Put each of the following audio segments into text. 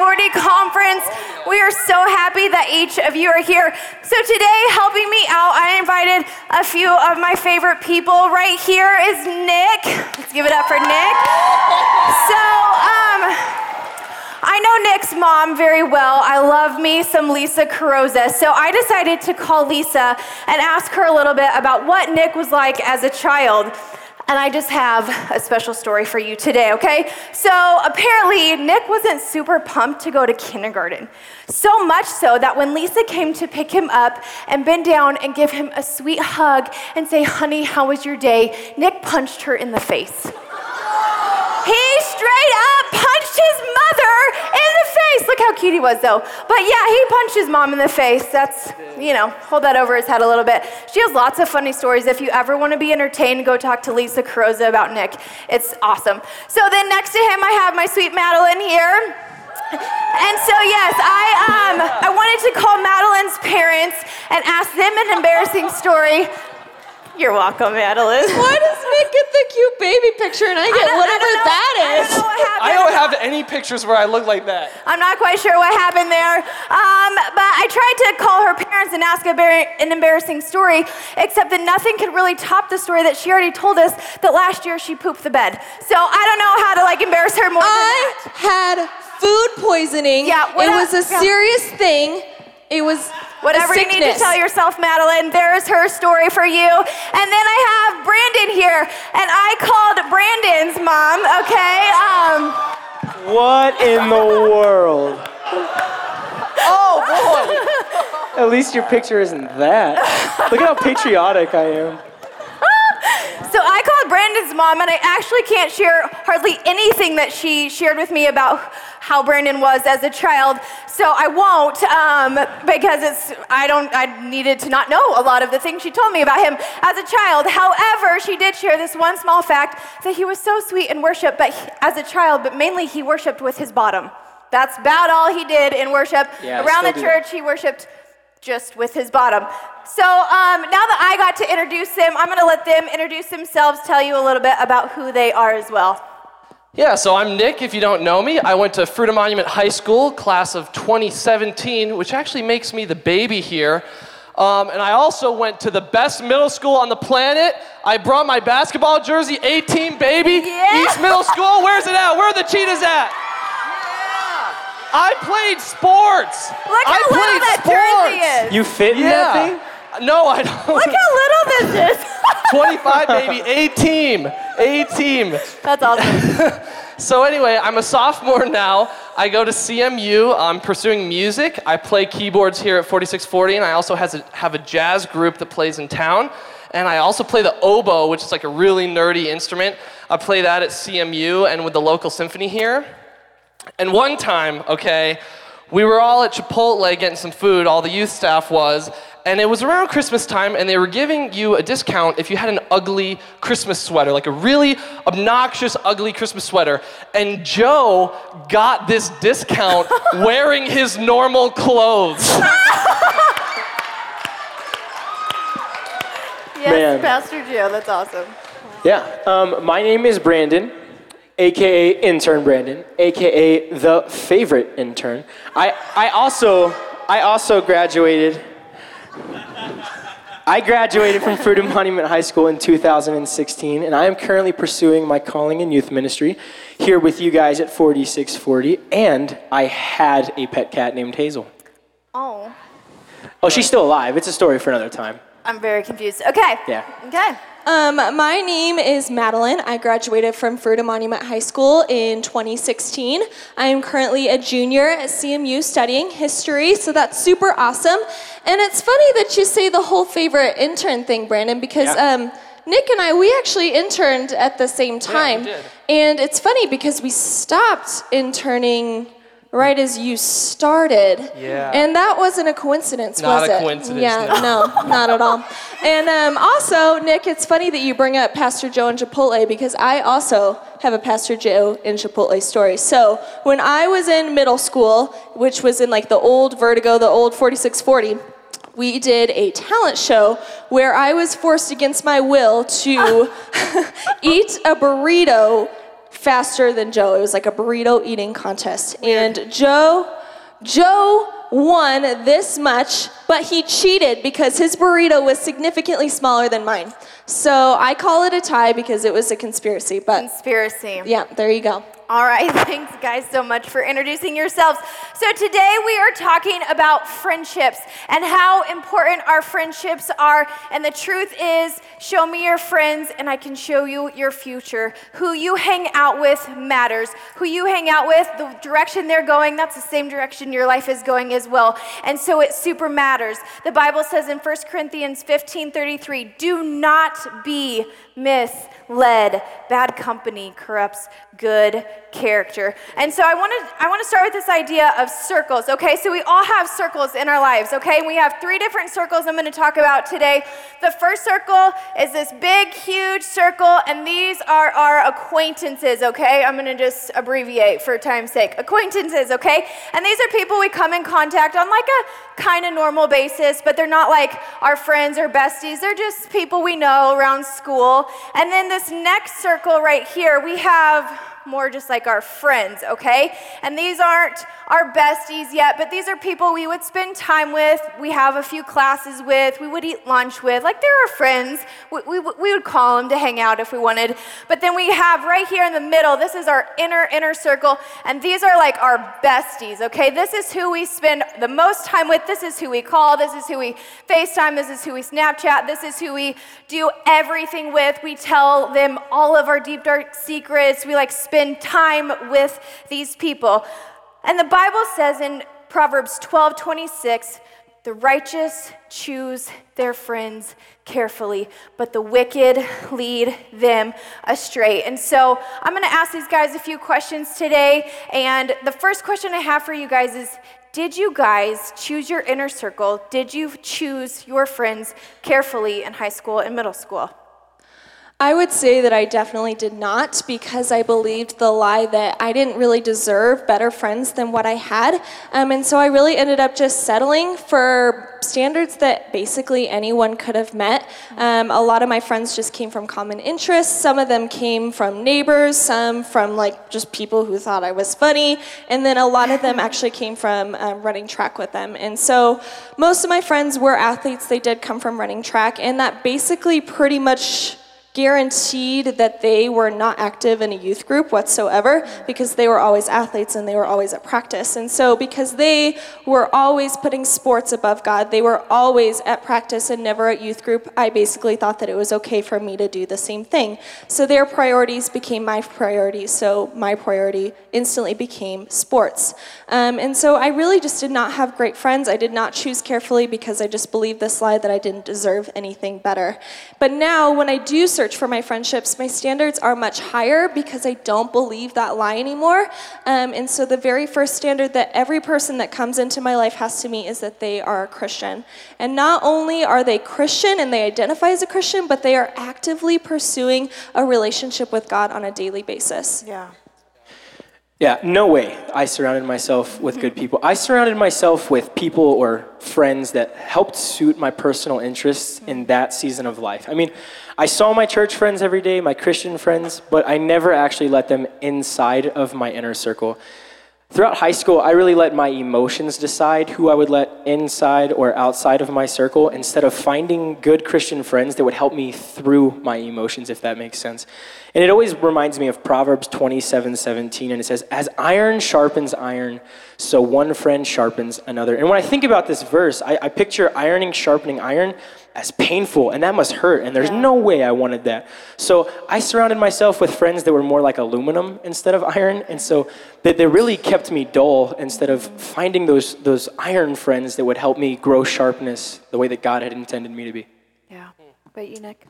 4640 conference. We are so happy that each of you are here. So today, helping me out, I invited a few of my favorite people. Right here is Nick. Let's give it up for Nick. So, um, I know Nick's mom very well. I love me some Lisa Carosa. So I decided to call Lisa and ask her a little bit about what Nick was like as a child. And I just have a special story for you today, okay? So apparently, Nick wasn't super pumped to go to kindergarten. So much so that when Lisa came to pick him up and bend down and give him a sweet hug and say, honey, how was your day? Nick punched her in the face. He straight up punched his mother in the face. Look how cute he was, though. But yeah, he punched his mom in the face. That's, you know, hold that over his head a little bit. She has lots of funny stories. If you ever want to be entertained, go talk to Lisa Carosa about Nick. It's awesome. So then next to him, I have my sweet Madeline here. And so yes, I um I wanted to call Madeline's parents and ask them an embarrassing story you're welcome, Madeline. Why does Nick get the cute baby picture and I get I whatever I that is? I don't know what happened. I don't have any pictures where I look like that. I'm not quite sure what happened there. Um, but I tried to call her parents and ask a very, an embarrassing story, except that nothing could really top the story that she already told us that last year she pooped the bed. So I don't know how to like embarrass her more I than that. had food poisoning. Yeah, what it a- was a yeah. serious thing. It was Whatever a you need to tell yourself, Madeline, there's her story for you. And then I have Brandon here, and I called Brandon's mom, okay? Um, What in the world? Oh boy. At least your picture isn't that. Look at how patriotic I am. So I called Brandon's mom, and I actually can't share hardly anything that she shared with me about how Brandon was as a child. So I won't, um, because it's I don't I needed to not know a lot of the things she told me about him as a child. However, she did share this one small fact that he was so sweet in worship, but he- as a child, but mainly he worshipped with his bottom. That's about all he did in worship. Yeah, Around the church, he worshipped just with his bottom. So um, now that I got to introduce him, I'm going to let them introduce themselves, tell you a little bit about who they are as well. Yeah, so I'm Nick, if you don't know me. I went to Fruita Monument High School, class of 2017, which actually makes me the baby here. Um, and I also went to the best middle school on the planet. I brought my basketball jersey, 18, baby. Yeah. East Middle School, where's it at? Where are the cheetahs at? I played sports. Look how I little played that sports. jersey is. You fit in that thing? No, I don't. Look how little this is. 25, baby. A team. A team. That's awesome. So anyway, I'm a sophomore now. I go to CMU. I'm pursuing music. I play keyboards here at 4640, and I also has a, have a jazz group that plays in town. And I also play the oboe, which is like a really nerdy instrument. I play that at CMU and with the local symphony here. And one time, okay, we were all at Chipotle getting some food, all the youth staff was, and it was around Christmas time, and they were giving you a discount if you had an ugly Christmas sweater, like a really obnoxious, ugly Christmas sweater. And Joe got this discount wearing his normal clothes. yes, Man. Pastor Joe, that's awesome. Yeah. Um, my name is Brandon, aka intern Brandon, aka the favorite intern. I, I also I also graduated. I graduated from Fruita Monument High School in 2016, and I am currently pursuing my calling in youth ministry here with you guys at 4640. And I had a pet cat named Hazel. Oh, Oh, she's still alive. It's a story for another time. I'm very confused. Okay. Yeah. Okay. Um, my name is Madeline. I graduated from Fruita Monument High School in 2016. I am currently a junior at CMU studying history, so that's super awesome. And it's funny that you say the whole favorite intern thing, Brandon, because Yeah. um, Nick and I, we actually interned at the same time. did. And it's funny because we stopped interning right as you started. Yeah. And that wasn't a coincidence, Not was a it? coincidence, Yeah, no. no, not at all. And um, also, Nick, it's funny that you bring up Pastor Joe and Chipotle because I also have a Pastor Joe and Chipotle story. So when I was in middle school, which was in like the old Vertigo, the old 4640, we did a talent show where I was forced against my will to eat a burrito faster than Joe. It was like a burrito eating contest. And Joe, Joe won this much, but he cheated because his burrito was significantly smaller than mine. So I call it a tie because it was a conspiracy. But Conspiracy. yeah, there you go. All right, thanks guys so much for introducing yourselves. So today we are talking about friendships and how important our friendships are. And the truth is, show me your friends and I can show you your future. Who you hang out with matters. Who you hang out with, the direction they're going, that's the same direction your life is going as well. And so it super matters. The Bible says in 1 Corinthians 15:33, "Do not be misled. Bad company corrupts good character. And so I want to I want to start with this idea of circles. Okay? So we all have circles in our lives, okay? We have three different circles I'm going to talk about today. The first circle is this big huge circle and these are our acquaintances, okay? I'm going to just abbreviate for time's sake. Acquaintances, okay? And these are people we come in contact on like a kind of normal basis, but they're not like our friends or besties. They're just people we know around school. And then this next circle right here, we have more just like our friends, okay? And these aren't our besties yet, but these are people we would spend time with, we have a few classes with, we would eat lunch with. Like they're our friends. We, we, we would call them to hang out if we wanted. But then we have right here in the middle, this is our inner, inner circle, and these are like our besties, okay? This is who we spend the most time with. This is who we call. This is who we FaceTime. This is who we Snapchat. This is who we do everything with. We tell them all of our deep, dark secrets. We like spend time with these people. And the Bible says in Proverbs 12 26, the righteous choose their friends carefully, but the wicked lead them astray. And so I'm going to ask these guys a few questions today. And the first question I have for you guys is Did you guys choose your inner circle? Did you choose your friends carefully in high school and middle school? I would say that I definitely did not because I believed the lie that I didn't really deserve better friends than what I had. Um, and so I really ended up just settling for standards that basically anyone could have met. Um, a lot of my friends just came from common interests. Some of them came from neighbors, some from like just people who thought I was funny. And then a lot of them actually came from um, running track with them. And so most of my friends were athletes, they did come from running track. And that basically pretty much guaranteed that they were not active in a youth group whatsoever because they were always athletes and they were always at practice. And so, because they were always putting sports above God, they were always at practice and never at youth group, I basically thought that it was okay for me to do the same thing. So, their priorities became my priorities. So, my priority instantly became sports. Um, and so, I really just did not have great friends. I did not choose carefully because I just believed this lie that I didn't deserve anything better. But now, when I do search for my friendships, my standards are much higher because I don't believe that lie anymore. Um, and so the very first standard that every person that comes into my life has to meet is that they are a Christian. And not only are they Christian and they identify as a Christian, but they are actively pursuing a relationship with God on a daily basis. Yeah. Yeah, no way I surrounded myself with good people. I surrounded myself with people or friends that helped suit my personal interests in that season of life. I mean, I saw my church friends every day, my Christian friends, but I never actually let them inside of my inner circle. Throughout high school, I really let my emotions decide who I would let inside or outside of my circle instead of finding good Christian friends that would help me through my emotions, if that makes sense. And it always reminds me of Proverbs 27 17, and it says, As iron sharpens iron, so one friend sharpens another. And when I think about this verse, I, I picture ironing sharpening iron as painful, and that must hurt, and there's Yeah. no way I wanted that. So I surrounded myself with friends that were more like aluminum instead of iron, and so that they really kept me dull instead of finding those, those iron friends that would help me grow sharpness the way that God had intended me to be. Yeah. But you, Nick?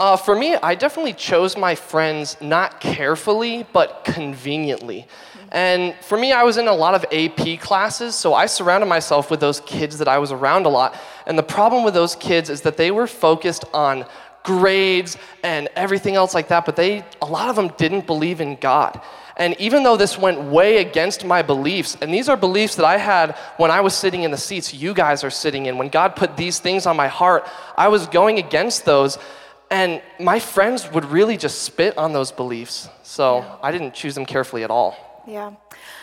Uh, for me, I definitely chose my friends not carefully, but conveniently. And for me, I was in a lot of AP classes, so I surrounded myself with those kids that I was around a lot. And the problem with those kids is that they were focused on grades and everything else like that, but they, a lot of them didn't believe in God. And even though this went way against my beliefs, and these are beliefs that I had when I was sitting in the seats you guys are sitting in, when God put these things on my heart, I was going against those And my friends would really just spit on those beliefs. So I didn't choose them carefully at all. Yeah.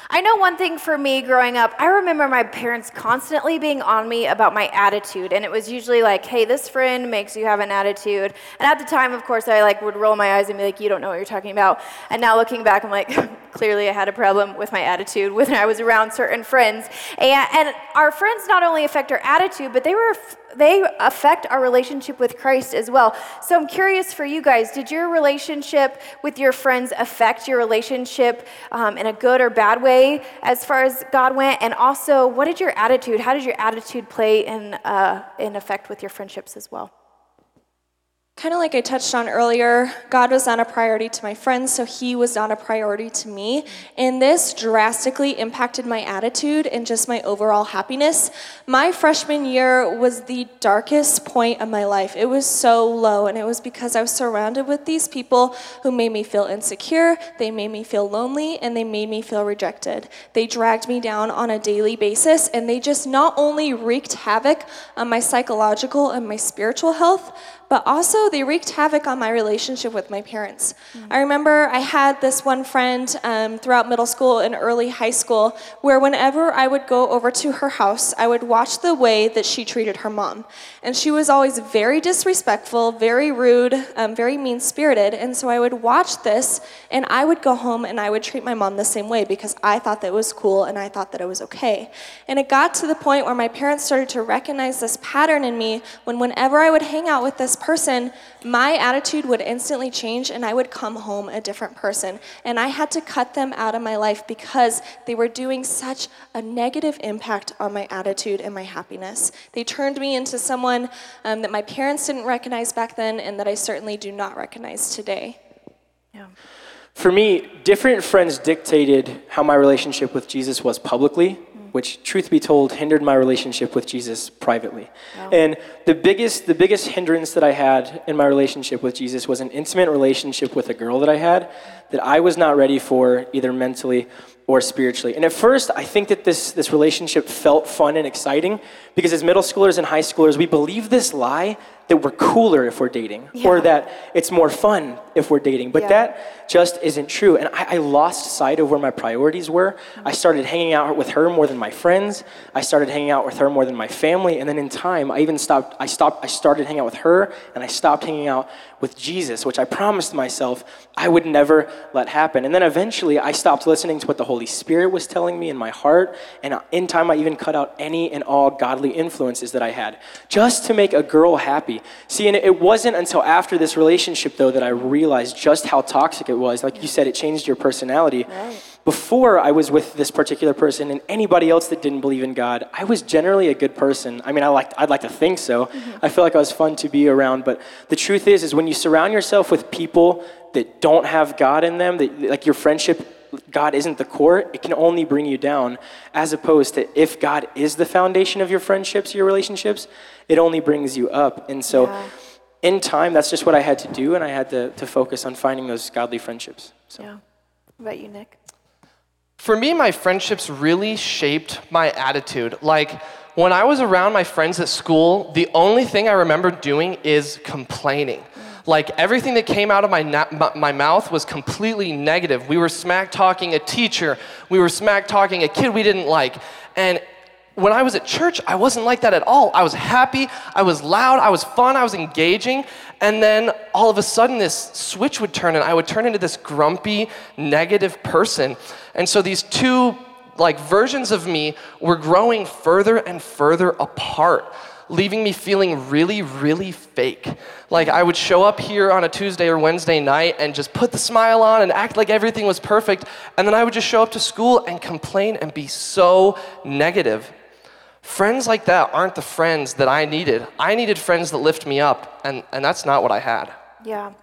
I know one thing for me growing up, I remember my parents constantly being on me about my attitude. And it was usually like, hey, this friend makes you have an attitude. And at the time, of course, I like would roll my eyes and be like, you don't know what you're talking about. And now looking back, I'm like, clearly I had a problem with my attitude when I was around certain friends. And, and our friends not only affect our attitude, but they were they affect our relationship with Christ as well. So I'm curious for you guys, did your relationship with your friends affect your relationship um, in a good or bad way as far as God went? And also, what did your attitude, how did your attitude play in, uh, in effect with your friendships as well? Kind of like I touched on earlier, God was not a priority to my friends, so He was not a priority to me. And this drastically impacted my attitude and just my overall happiness. My freshman year was the darkest point of my life. It was so low, and it was because I was surrounded with these people who made me feel insecure, they made me feel lonely, and they made me feel rejected. They dragged me down on a daily basis, and they just not only wreaked havoc on my psychological and my spiritual health, but also they wreaked havoc on my relationship with my parents. Mm-hmm. I remember I had this one friend um, throughout middle school and early high school where whenever I would go over to her house, I would watch the way that she treated her mom. And she was always very disrespectful, very rude, um, very mean spirited. And so I would watch this and I would go home and I would treat my mom the same way because I thought that was cool and I thought that it was okay. And it got to the point where my parents started to recognize this pattern in me when whenever I would hang out with this person, my attitude would instantly change and I would come home a different person. And I had to cut them out of my life because they were doing such a negative impact on my attitude and my happiness. They turned me into someone um, that my parents didn't recognize back then and that I certainly do not recognize today. Yeah. For me, different friends dictated how my relationship with Jesus was publicly which, truth be told, hindered my relationship with Jesus privately. Wow. And the biggest, the biggest hindrance that I had in my relationship with Jesus was an intimate relationship with a girl that I had that I was not ready for, either mentally or spiritually. And at first, I think that this, this relationship felt fun and exciting because as middle schoolers and high schoolers, we believe this lie that we're cooler if we're dating yeah. or that it's more fun if we're dating. But yeah. that just isn't true. And I, I, lost sight of where my priorities were. Mm-hmm. I started hanging out with her more than my friends. I started hanging out with her more than my family. And then in time, I even stopped, I stopped, I started hanging out with her and I stopped hanging out with Jesus, which I promised myself I would never let happen. And then eventually I stopped listening to what the Holy Spirit was telling me in my heart. And in time, I even cut out any and all godly influences that I had just to make a girl happy. See, and it wasn't until after this relationship, though, that I realized just how toxic it was. Like you said, it changed your personality. Right. Before I was with this particular person and anybody else that didn't believe in God, I was generally a good person. I mean, I liked, I'd like to think so. Mm-hmm. I feel like I was fun to be around. But the truth is, is when you surround yourself with people that don't have God in them, that, like your friendship God isn't the core, it can only bring you down, as opposed to if God is the foundation of your friendships, your relationships, it only brings you up. And so, yeah. in time, that's just what I had to do, and I had to, to focus on finding those godly friendships. So. Yeah. What about you, Nick? For me, my friendships really shaped my attitude. Like, when I was around my friends at school, the only thing I remember doing is complaining. Like everything that came out of my, na- my mouth was completely negative. We were smack talking a teacher, we were smack talking a kid we didn't like. And when I was at church, I wasn't like that at all. I was happy, I was loud, I was fun, I was engaging. And then all of a sudden, this switch would turn, and I would turn into this grumpy, negative person. And so these two like versions of me were growing further and further apart leaving me feeling really, really fake. Like I would show up here on a Tuesday or Wednesday night and just put the smile on and act like everything was perfect, and then I would just show up to school and complain and be so negative. Friends like that aren't the friends that I needed. I needed friends that lift me up, and, and that's not what I had. Yeah.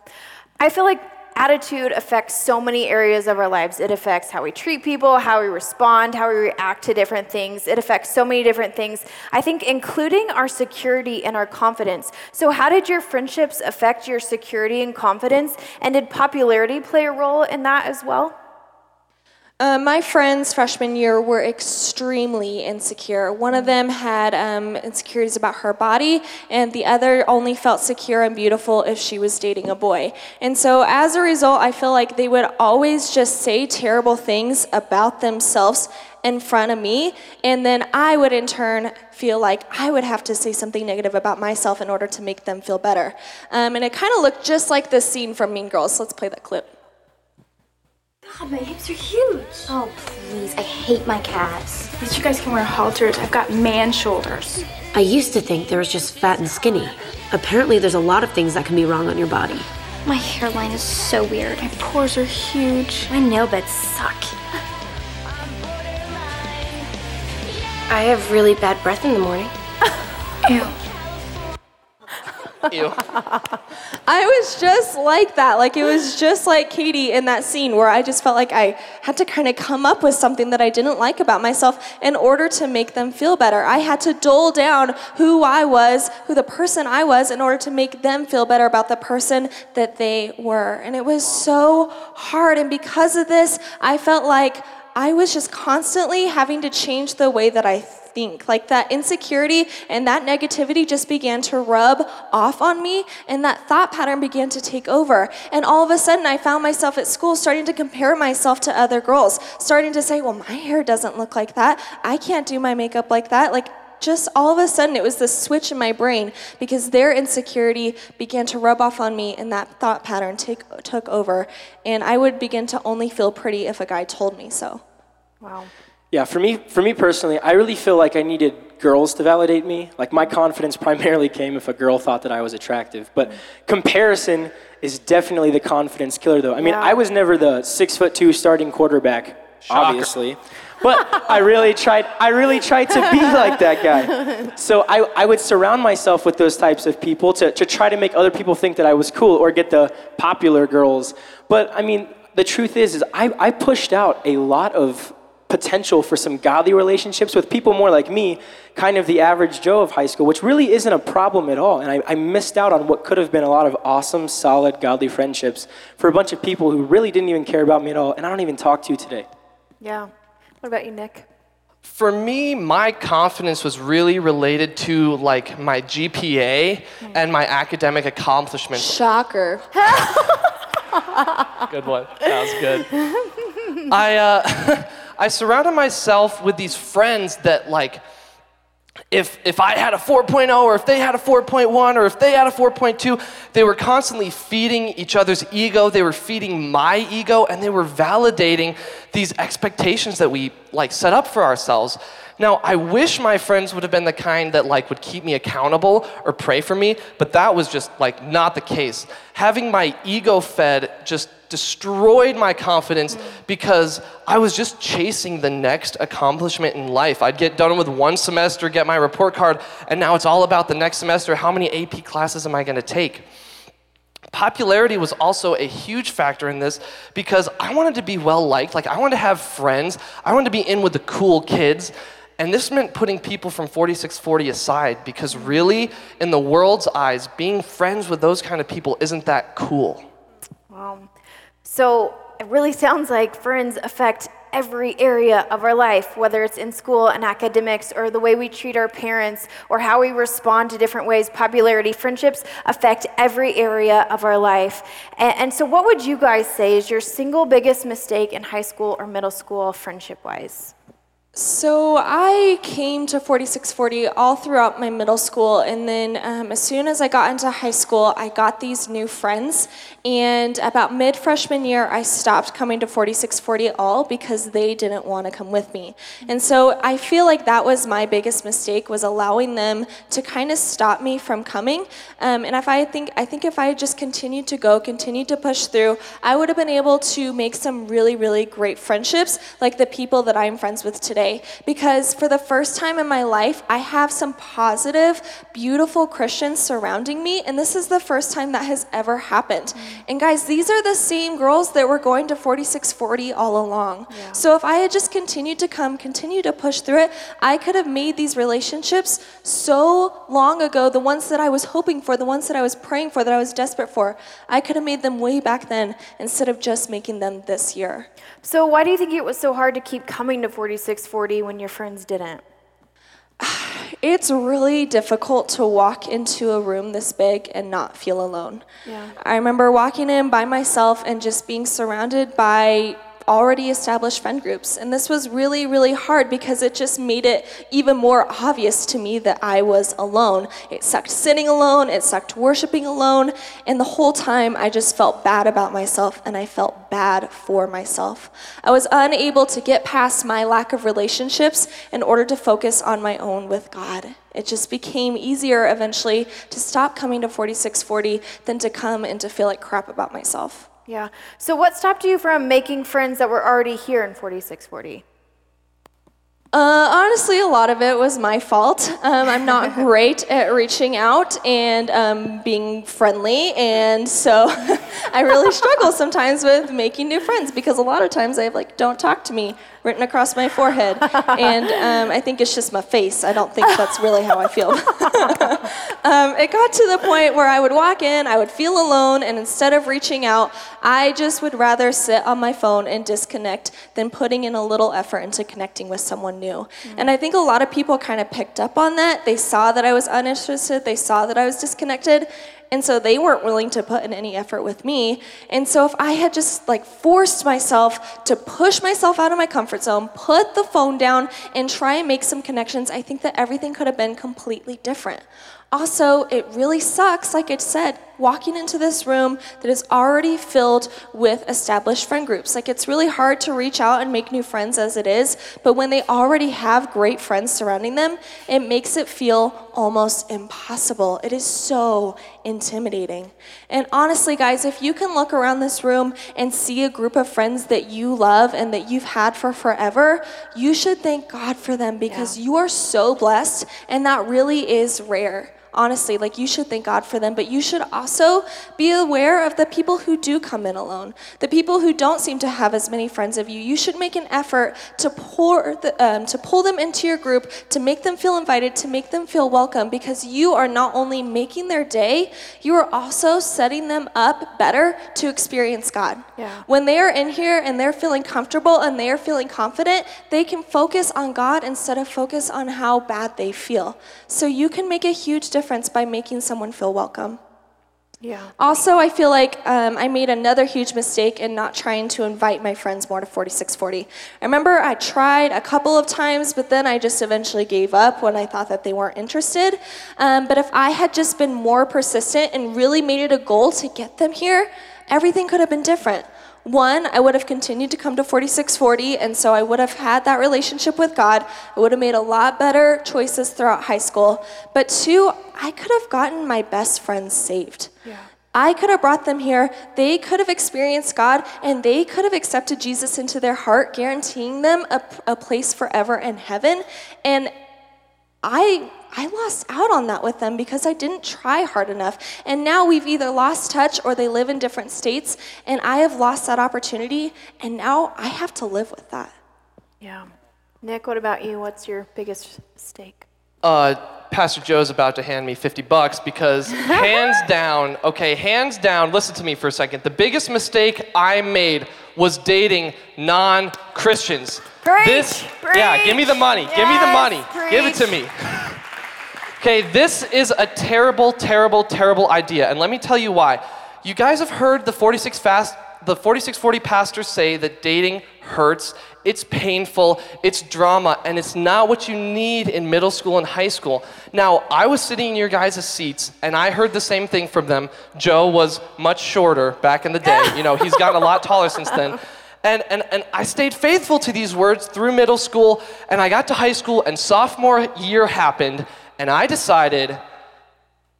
I feel like attitude affects so many areas of our lives. It affects how we treat people, how we respond, how we react to different things. It affects so many different things. I think, including our security and our confidence. So, how did your friendships affect your security and confidence? And did popularity play a role in that as well? Uh, my friends freshman year were extremely insecure. One of them had um, insecurities about her body, and the other only felt secure and beautiful if she was dating a boy. And so, as a result, I feel like they would always just say terrible things about themselves in front of me, and then I would in turn feel like I would have to say something negative about myself in order to make them feel better. Um, and it kind of looked just like this scene from Mean Girls. Let's play that clip. God, my hips are huge. Oh, please. I hate my calves. At least you guys can wear halters. I've got man shoulders. I used to think there was just fat and skinny. Apparently, there's a lot of things that can be wrong on your body. My hairline is so weird. My pores are huge. My nail beds suck. I have really bad breath in the morning. Ew. Ew. I was just like that. Like it was just like Cady in that scene where I just felt like I had to kind of come up with something that I didn't like about myself in order to make them feel better. I had to dole down who I was, who the person I was, in order to make them feel better about the person that they were. And it was so hard. And because of this, I felt like I was just constantly having to change the way that I think. Like that insecurity and that negativity just began to rub off on me, and that thought pattern began to take over. And all of a sudden, I found myself at school starting to compare myself to other girls, starting to say, Well, my hair doesn't look like that. I can't do my makeup like that. Like, just all of a sudden, it was this switch in my brain because their insecurity began to rub off on me, and that thought pattern take, took over. And I would begin to only feel pretty if a guy told me so. Wow. Yeah, for me, for me personally, I really feel like I needed girls to validate me. Like my confidence primarily came if a girl thought that I was attractive. But comparison is definitely the confidence killer, though. I mean, Yeah. I was never the six foot two starting quarterback, Shocker. obviously. But I really tried. I really tried to be like that guy. So I, I would surround myself with those types of people to, to try to make other people think that I was cool or get the popular girls. But I mean, the truth is, is I, I pushed out a lot of potential for some godly relationships with people more like me, kind of the average Joe of high school, which really isn't a problem at all. And I, I missed out on what could have been a lot of awesome, solid, godly friendships for a bunch of people who really didn't even care about me at all, and I don't even talk to you today. Yeah. What about you, Nick? For me, my confidence was really related to like my GPA and my academic accomplishments. Shocker. Good one. That was good. I uh, I surrounded myself with these friends that like if if I had a 4.0 or if they had a 4.1 or if they had a 4.2, they were constantly feeding each other's ego, they were feeding my ego and they were validating these expectations that we like set up for ourselves. Now, I wish my friends would have been the kind that like would keep me accountable or pray for me, but that was just like not the case. Having my ego fed just destroyed my confidence because I was just chasing the next accomplishment in life. I'd get done with one semester, get my report card, and now it's all about the next semester. How many AP classes am I going to take? Popularity was also a huge factor in this because I wanted to be well liked. Like, I wanted to have friends. I wanted to be in with the cool kids. And this meant putting people from 4640 aside because, really, in the world's eyes, being friends with those kind of people isn't that cool. Wow. So it really sounds like friends affect every area of our life, whether it's in school and academics or the way we treat our parents or how we respond to different ways. Popularity, friendships affect every area of our life. And, and so, what would you guys say is your single biggest mistake in high school or middle school, friendship wise? So I came to 4640 all throughout my middle school, and then um, as soon as I got into high school, I got these new friends. And about mid freshman year, I stopped coming to 4640 all because they didn't want to come with me. And so I feel like that was my biggest mistake was allowing them to kind of stop me from coming. Um, and if I think I think if I had just continued to go, continued to push through, I would have been able to make some really really great friendships like the people that I'm friends with today because for the first time in my life, I have some positive, beautiful Christians surrounding me, and this is the first time that has ever happened. And guys, these are the same girls that were going to 4640 all along. So if I had just continued to come, continue to push through it, I could have made these relationships so long ago, the ones that I was hoping for, the ones that I was praying for, that I was desperate for. I could have made them way back then instead of just making them this year. So, why do you think it was so hard to keep coming to 4640 when your friends didn't? It's really difficult to walk into a room this big and not feel alone. Yeah. I remember walking in by myself and just being surrounded by already established friend groups. And this was really, really hard because it just made it even more obvious to me that I was alone. It sucked sitting alone, it sucked worshiping alone, and the whole time I just felt bad about myself and I felt bad for myself. I was unable to get past my lack of relationships in order to focus on my own with God. It just became easier eventually to stop coming to 4640 than to come and to feel like crap about myself. Yeah. So, what stopped you from making friends that were already here in 4640? Uh, honestly, a lot of it was my fault. Um, I'm not great at reaching out and um, being friendly, and so I really struggle sometimes with making new friends because a lot of times I have like "Don't talk to me" written across my forehead, and um, I think it's just my face. I don't think that's really how I feel. um, it got to the point where I would walk in, I would feel alone, and instead of reaching out, I just would rather sit on my phone and disconnect than putting in a little effort into connecting with someone new. Mm. And I think a lot of people kind of picked up on that. They saw that I was uninterested, they saw that I was disconnected. And so they weren't willing to put in any effort with me. And so if I had just like forced myself to push myself out of my comfort zone, put the phone down, and try and make some connections, I think that everything could have been completely different. Also, it really sucks, like I said, walking into this room that is already filled with established friend groups. Like, it's really hard to reach out and make new friends as it is, but when they already have great friends surrounding them, it makes it feel almost impossible. It is so intimidating. And honestly, guys, if you can look around this room and see a group of friends that you love and that you've had for forever, you should thank God for them because you are so blessed, and that really is rare honestly like you should thank god for them but you should also be aware of the people who do come in alone. The people who don't seem to have as many friends of you. You should make an effort to pour the, um, to pull them into your group to make them feel invited to make them feel welcome because you are not only making their day you are also setting them up better to experience god. Yeah. when they are in here and they're feeling comfortable and they are feeling confident they can focus on god instead of focus on how bad they feel. So you can make a huge difference by making someone feel welcome Yeah. also, I feel like um, I made another huge mistake in not trying to invite my friends more to 4640. I remember I tried a couple of times, but then I just eventually gave up when I thought that they weren't interested. Um, but if I had just been more persistent and really made it a goal to get them here, everything could have been different. One, I would have continued to come to 4640, and so I would have had that relationship with God. I would have made a lot better choices throughout high school. But two, I could have gotten my best friends saved. I could have brought them here. They could have experienced God and they could have accepted Jesus into their heart, guaranteeing them a, a place forever in heaven. And I I lost out on that with them because I didn't try hard enough. And now we've either lost touch or they live in different states and I have lost that opportunity and now I have to live with that. Yeah. Nick, what about you? What's your biggest mistake? uh, Pastor Joe's about to hand me 50 bucks because hands down, okay, hands down, listen to me for a second. The biggest mistake I made was dating non Christians. Preach, This, yeah, give me the money. give me the Yes, money. Give it to me. Okay, this is a terrible, terrible, terrible idea. And let me tell you why. You guys have heard the 46 fast the 4640 pastors say that dating hurts, it's painful, it's drama, and it's not what you need in middle school and high school. Now, I was sitting in your guys' seats and I heard the same thing from them. Joe was much shorter back in the day. You know, he's gotten a lot taller since then. And, and, and I stayed faithful to these words through middle school, and I got to high school, and sophomore year happened, and I decided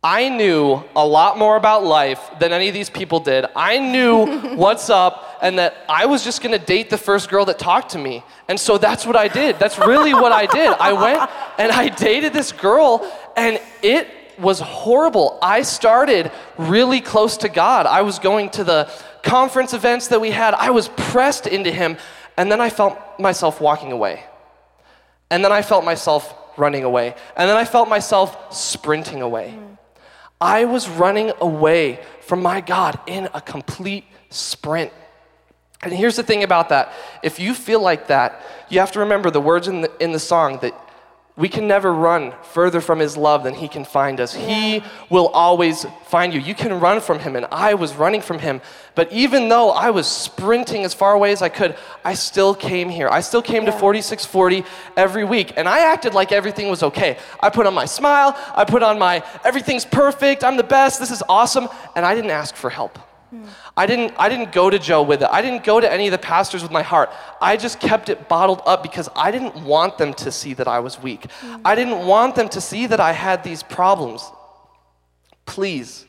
I knew a lot more about life than any of these people did. I knew what's up and that I was just gonna date the first girl that talked to me. And so that's what I did. That's really what I did. I went and I dated this girl, and it was horrible. I started really close to God. I was going to the conference events that we had, I was pressed into Him, and then I felt myself walking away. And then I felt myself running away. And then I felt myself sprinting away. I was running away from my God in a complete sprint. And here's the thing about that if you feel like that, you have to remember the words in the, in the song that we can never run further from his love than he can find us. He will always find you. You can run from him, and I was running from him. But even though I was sprinting as far away as I could, I still came here. I still came to 4640 every week, and I acted like everything was okay. I put on my smile, I put on my everything's perfect, I'm the best, this is awesome, and I didn't ask for help. I didn't, I didn't go to Joe with it. I didn't go to any of the pastors with my heart. I just kept it bottled up because I didn't want them to see that I was weak. Mm. I didn't want them to see that I had these problems. Please,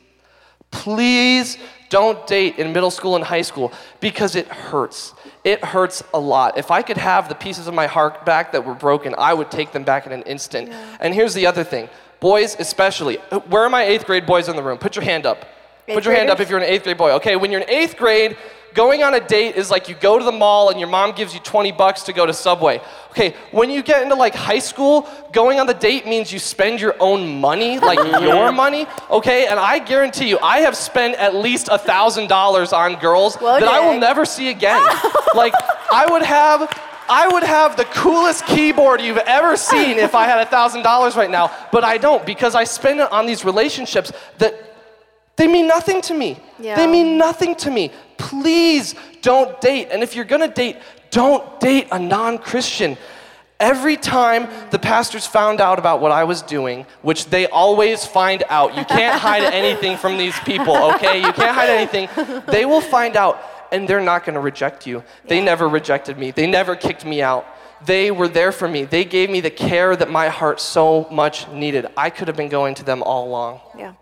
please don't date in middle school and high school because it hurts. It hurts a lot. If I could have the pieces of my heart back that were broken, I would take them back in an instant. And here's the other thing boys, especially. Where are my eighth grade boys in the room? Put your hand up. Put your hand up if you're an eighth grade boy. Okay, when you're in eighth grade, going on a date is like you go to the mall and your mom gives you 20 bucks to go to Subway. Okay, when you get into like high school, going on the date means you spend your own money, like your money. Okay, and I guarantee you, I have spent at least a thousand dollars on girls Whoa, that I will never see again. like I would have. I would have the coolest keyboard you've ever seen if I had a thousand dollars right now, but I don't because I spend it on these relationships that they mean nothing to me. Yeah. They mean nothing to me. Please don't date. And if you're gonna date, don't date a non Christian. Every time the pastors found out about what I was doing, which they always find out, you can't hide anything from these people, okay? You can't hide anything. They will find out and they're not gonna reject you. They never rejected me, they never kicked me out. They were there for me. They gave me the care that my heart so much needed. I could have been going to them all along. Yeah.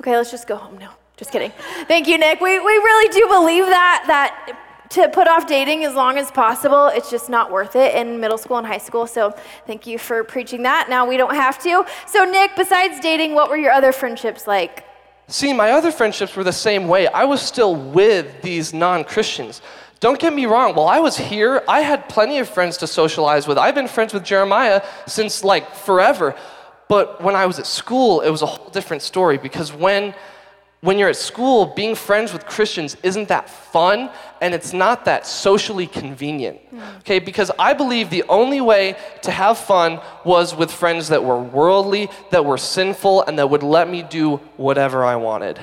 Okay, let's just go home now. Just kidding. Thank you, Nick. We, we really do believe that that to put off dating as long as possible, it's just not worth it in middle school and high school. So thank you for preaching that. Now we don't have to. So Nick, besides dating, what were your other friendships like? See, my other friendships were the same way. I was still with these non Christians. Don't get me wrong, while I was here, I had plenty of friends to socialize with. I've been friends with Jeremiah since like forever. But when I was at school, it was a whole different story because when when you're at school, being friends with Christians isn't that fun and it's not that socially convenient. Hmm. Okay, because I believe the only way to have fun was with friends that were worldly, that were sinful, and that would let me do whatever I wanted.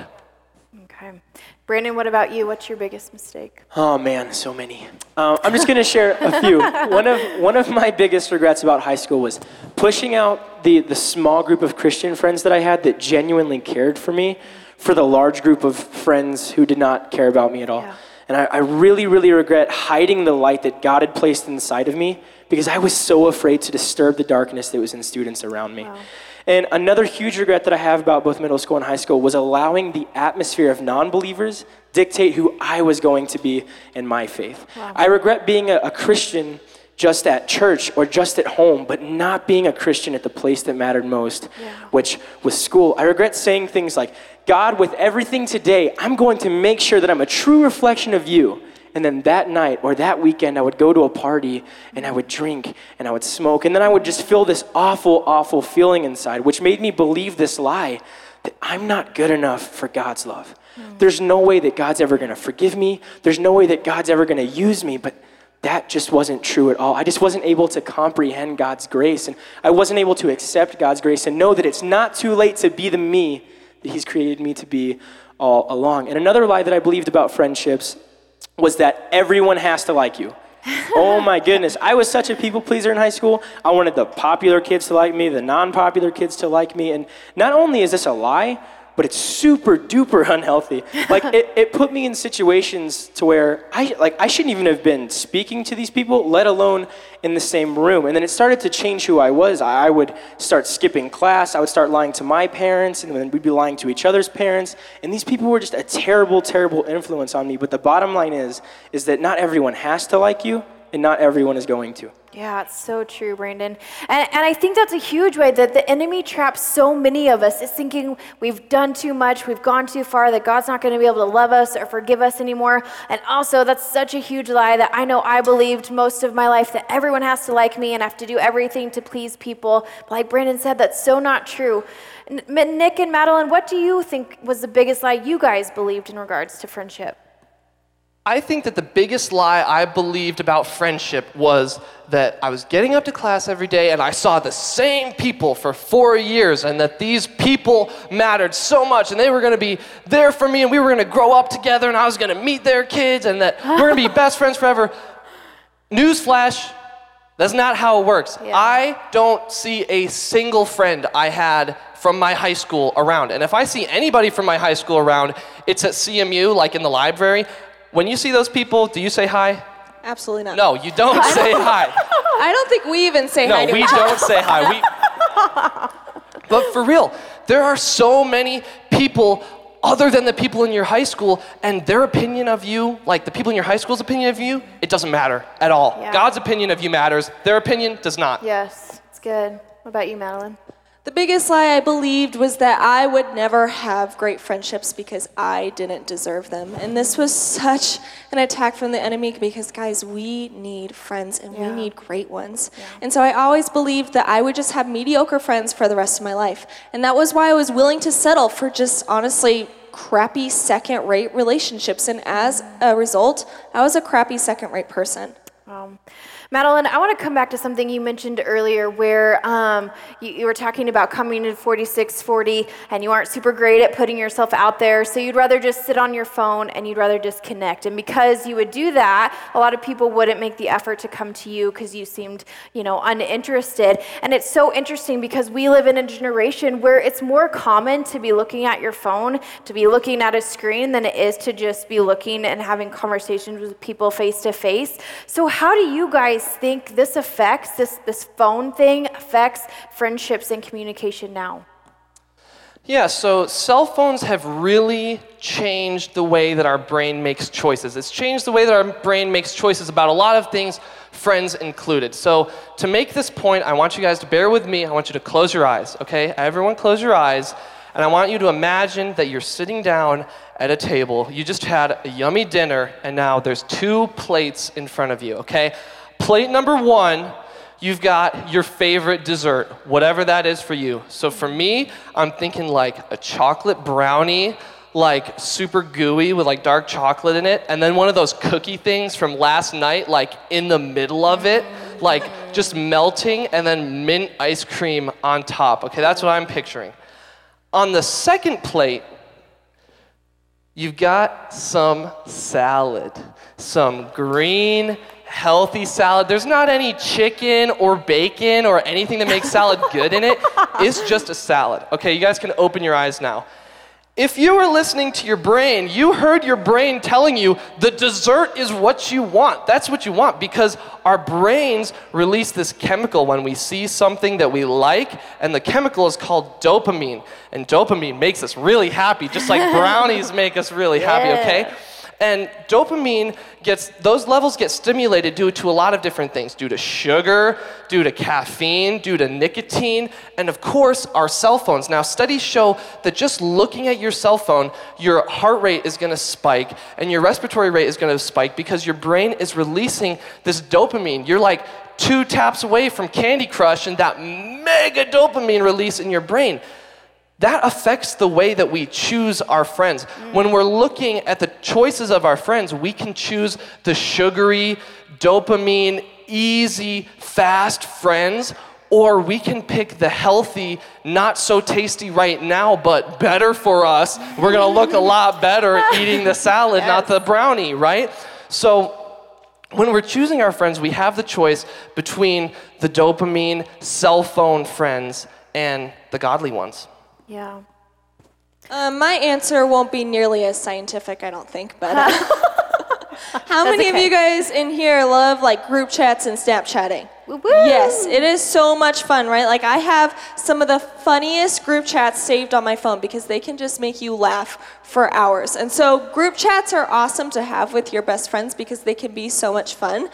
Brandon, what about you? What's your biggest mistake? Oh man, so many. Uh, I'm just gonna share a few. One of one of my biggest regrets about high school was pushing out the the small group of Christian friends that I had that genuinely cared for me, for the large group of friends who did not care about me at all. Yeah. And I, I really, really regret hiding the light that God had placed inside of me because I was so afraid to disturb the darkness that was in students around me. And another huge regret that I have about both middle school and high school was allowing the atmosphere of non believers dictate who I was going to be in my faith. I regret being a, a Christian just at church or just at home, but not being a Christian at the place that mattered most, which was school. I regret saying things like, God, with everything today, I'm going to make sure that I'm a true reflection of you. And then that night or that weekend, I would go to a party and I would drink and I would smoke. And then I would just feel this awful, awful feeling inside, which made me believe this lie that I'm not good enough for God's love. Hmm. There's no way that God's ever going to forgive me. There's no way that God's ever going to use me. But that just wasn't true at all. I just wasn't able to comprehend God's grace. And I wasn't able to accept God's grace and know that it's not too late to be the me that He's created me to be all along. And another lie that I believed about friendships was that everyone has to like you. oh my goodness. I was such a people pleaser in high school. I wanted the popular kids to like me, the non popular kids to like me. And not only is this a lie, but it's super duper unhealthy. Like it, it put me in situations to where I like I shouldn't even have been speaking to these people, let alone in the same room. And then it started to change who I was. I would start skipping class. I would start lying to my parents, and then we'd be lying to each other's parents. And these people were just a terrible, terrible influence on me. But the bottom line is, is that not everyone has to like you, and not everyone is going to. Yeah, it's so true, Brandon. And, and I think that's a huge way that the enemy traps so many of us is thinking we've done too much, we've gone too far, that God's not going to be able to love us or forgive us anymore. And also, that's such a huge lie that I know I believed most of my life that everyone has to like me and I have to do everything to please people. But like Brandon said, that's so not true. Nick and Madeline, what do you think was the biggest lie you guys believed in regards to friendship? I think that the biggest lie I believed about friendship was that I was getting up to class every day and I saw the same people for four years and that these people mattered so much and they were gonna be there for me and we were gonna grow up together and I was gonna meet their kids and that we're gonna be best friends forever. Newsflash, that's not how it works. Yeah. I don't see a single friend I had from my high school around. And if I see anybody from my high school around, it's at CMU, like in the library. When you see those people, do you say hi? Absolutely not. No, you don't say hi. I don't think we even say hi No, to we each other. don't say hi. We, but for real, there are so many people other than the people in your high school, and their opinion of you, like the people in your high school's opinion of you, it doesn't matter at all. Yeah. God's opinion of you matters, their opinion does not. Yes, it's good. What about you, Madeline? The biggest lie I believed was that I would never have great friendships because I didn't deserve them. And this was such an attack from the enemy because, guys, we need friends and Yeah. we need great ones. And so I always believed that I would just have mediocre friends for the rest of my life. And that was why I was willing to settle for just honestly crappy second rate relationships. And as a result, I was a crappy second rate person. Um, Madeline, I want to come back to something you mentioned earlier where um, you, you were talking about coming in 4640 and you aren't super great at putting yourself out there, so you'd rather just sit on your phone and you'd rather disconnect. And because you would do that, a lot of people wouldn't make the effort to come to you because you seemed, you know, uninterested. And it's so interesting because we live in a generation where it's more common to be looking at your phone, to be looking at a screen, than it is to just be looking and having conversations with people face to face. So, how do you guys think this affects, this, this phone thing affects friendships and communication now? Yeah, so cell phones have really changed the way that our brain makes choices. It's changed the way that our brain makes choices about a lot of things, friends included. So, to make this point, I want you guys to bear with me. I want you to close your eyes, okay? Everyone, close your eyes. And I want you to imagine that you're sitting down at a table. You just had a yummy dinner, and now there's two plates in front of you, okay? Plate number one you've got your favorite dessert, whatever that is for you. So for me, I'm thinking like a chocolate brownie, like super gooey with like dark chocolate in it, and then one of those cookie things from last night, like in the middle of it, like just melting, and then mint ice cream on top. Okay, that's what I'm picturing. On the second plate, you've got some salad, some green, healthy salad. There's not any chicken or bacon or anything that makes salad good in it. It's just a salad. Okay, you guys can open your eyes now. If you were listening to your brain, you heard your brain telling you the dessert is what you want. That's what you want because our brains release this chemical when we see something that we like, and the chemical is called dopamine. And dopamine makes us really happy, just like brownies make us really happy, okay? And dopamine gets, those levels get stimulated due to a lot of different things due to sugar, due to caffeine, due to nicotine, and of course, our cell phones. Now, studies show that just looking at your cell phone, your heart rate is gonna spike and your respiratory rate is gonna spike because your brain is releasing this dopamine. You're like two taps away from Candy Crush and that mega dopamine release in your brain that affects the way that we choose our friends. Mm. When we're looking at the choices of our friends, we can choose the sugary, dopamine, easy, fast friends, or we can pick the healthy, not so tasty right now, but better for us. We're gonna look a lot better eating the salad, not the brownie, right? So, when we're choosing our friends, we have the choice between the dopamine, cell phone friends and the godly ones. Yeah. Um, my answer won't be nearly as scientific, I don't think, but. uh, how many of you guys in here love like group chats and Snapchatting? Woo-woo. Yes, it is so much fun, right? Like I have some of the funniest group chats saved on my phone because they can just make you laugh for hours. And so group chats are awesome to have with your best friends because they can be so much fun.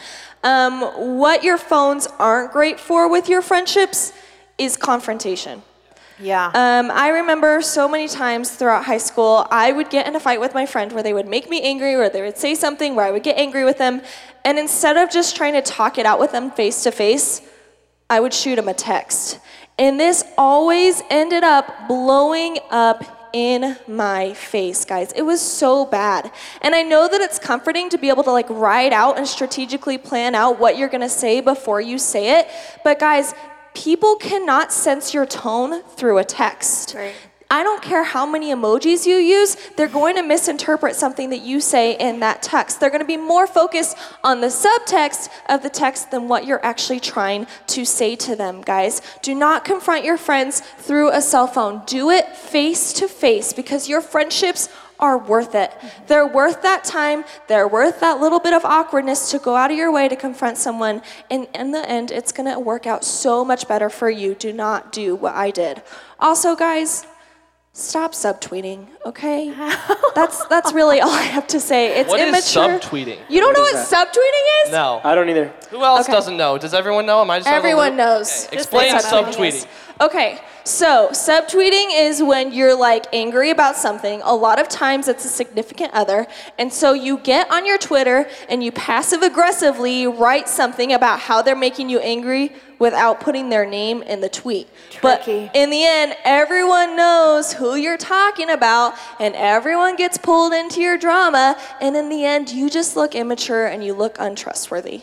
Um, what your phones aren't great for with your friendships is confrontation. Yeah. Um, I remember so many times throughout high school, I would get in a fight with my friend where they would make me angry or they would say something where I would get angry with them. And instead of just trying to talk it out with them face to face, I would shoot them a text. And this always ended up blowing up in my face, guys. It was so bad. And I know that it's comforting to be able to like write out and strategically plan out what you're gonna say before you say it. But guys, people cannot sense your tone through a text. Right. I don't care how many emojis you use, they're going to misinterpret something that you say in that text. They're going to be more focused on the subtext of the text than what you're actually trying to say to them, guys. Do not confront your friends through a cell phone. Do it face to face because your friendships are worth it. They're worth that time. They're worth that little bit of awkwardness to go out of your way to confront someone. And in the end, it's to work out so much better for you. Do not do what I did. Also, guys, stop subtweeting, okay? That's that's really all I have to say. It's What is immature. subtweeting? You don't know What what is subtweeting is? No. I don't either. Who else Okay. doesn't know? Does everyone know? Am I just out of the Everyone loop? knows. Okay. Just Explain what subtweeting is. subtweeting. Okay, so subtweeting is when you're like angry about something. A lot of times it's a significant other. And so you get on your Twitter and you passive aggressively write something about how they're making you angry without putting their name in the tweet. Tricky. But in the end, everyone knows who you're talking about and everyone gets pulled into your drama. And in the end, you just look immature and you look untrustworthy.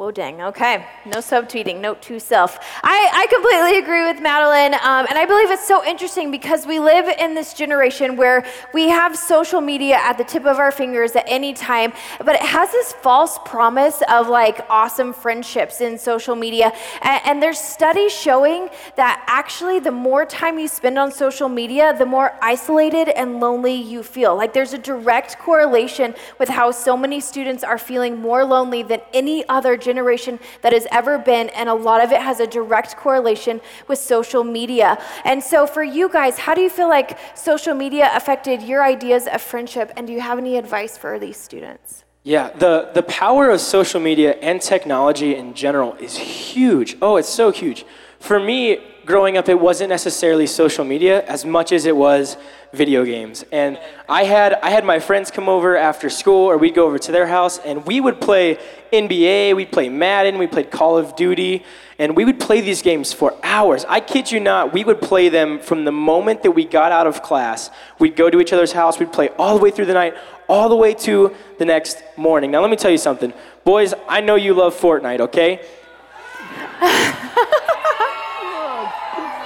Whoa, dang. Okay. No subtweeting. Note to self. I, I completely agree with Madeline. Um, and I believe it's so interesting because we live in this generation where we have social media at the tip of our fingers at any time, but it has this false promise of like awesome friendships in social media. And, and there's studies showing that actually the more time you spend on social media, the more isolated and lonely you feel. Like there's a direct correlation with how so many students are feeling more lonely than any other generation that has ever been, and a lot of it has a direct correlation with social media. And so, for you guys, how do you feel like social media affected your ideas of friendship, and do you have any advice for these students? Yeah, the, the power of social media and technology in general is huge. Oh, it's so huge. For me, growing up, it wasn't necessarily social media as much as it was video games. And I had, I had my friends come over after school, or we'd go over to their house, and we would play NBA, we'd play Madden, we played Call of Duty, and we would play these games for hours. I kid you not, we would play them from the moment that we got out of class. We'd go to each other's house, we'd play all the way through the night, all the way to the next morning. Now, let me tell you something. Boys, I know you love Fortnite, okay?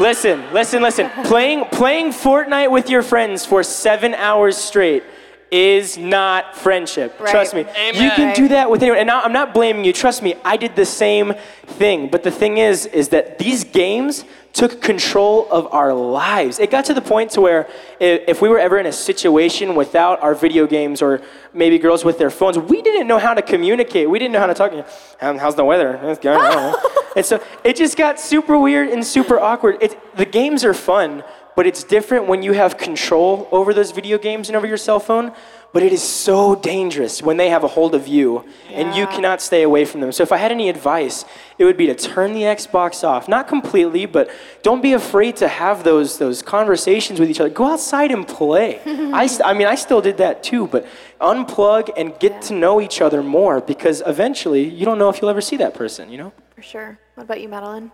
listen, listen, listen. Playing, playing Fortnite with your friends for seven hours straight is not friendship. Right. Trust me. Amen. You can do that with anyone. And I'm not blaming you. Trust me, I did the same thing. But the thing is, is that these games took control of our lives. It got to the point to where if we were ever in a situation without our video games or maybe girls with their phones, we didn't know how to communicate. We didn't know how to talk. "Um, How's the weather? It's good." I and so it just got super weird and super awkward. It, the games are fun, but it's different when you have control over those video games and over your cell phone. But it is so dangerous when they have a hold of you and you cannot stay away from them. So if I had any advice, it would be to turn the Xbox off. Not completely, but don't be afraid to have those, those conversations with each other. Go outside and play. I, st- I mean, I still did that too, but unplug and get to know each other more because eventually you don't know if you'll ever see that person, you know? For sure. What about you, Madeline?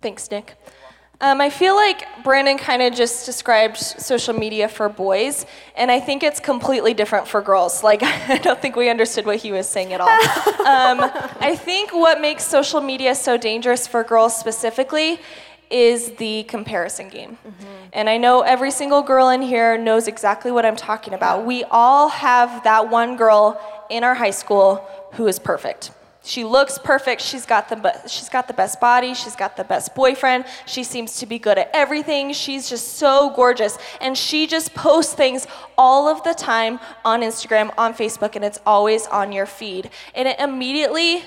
Thanks, Nick. Um, I feel like Brandon kind of just described social media for boys, and I think it's completely different for girls. Like, I don't think we understood what he was saying at all. um, I think what makes social media so dangerous for girls specifically is the comparison game. And I know every single girl in here knows exactly what I'm talking about. We all have that one girl in our high school who is perfect. She looks perfect. She's got the she's got the best body. She's got the best boyfriend. She seems to be good at everything. She's just so gorgeous, and she just posts things all of the time on Instagram, on Facebook, and it's always on your feed. And it immediately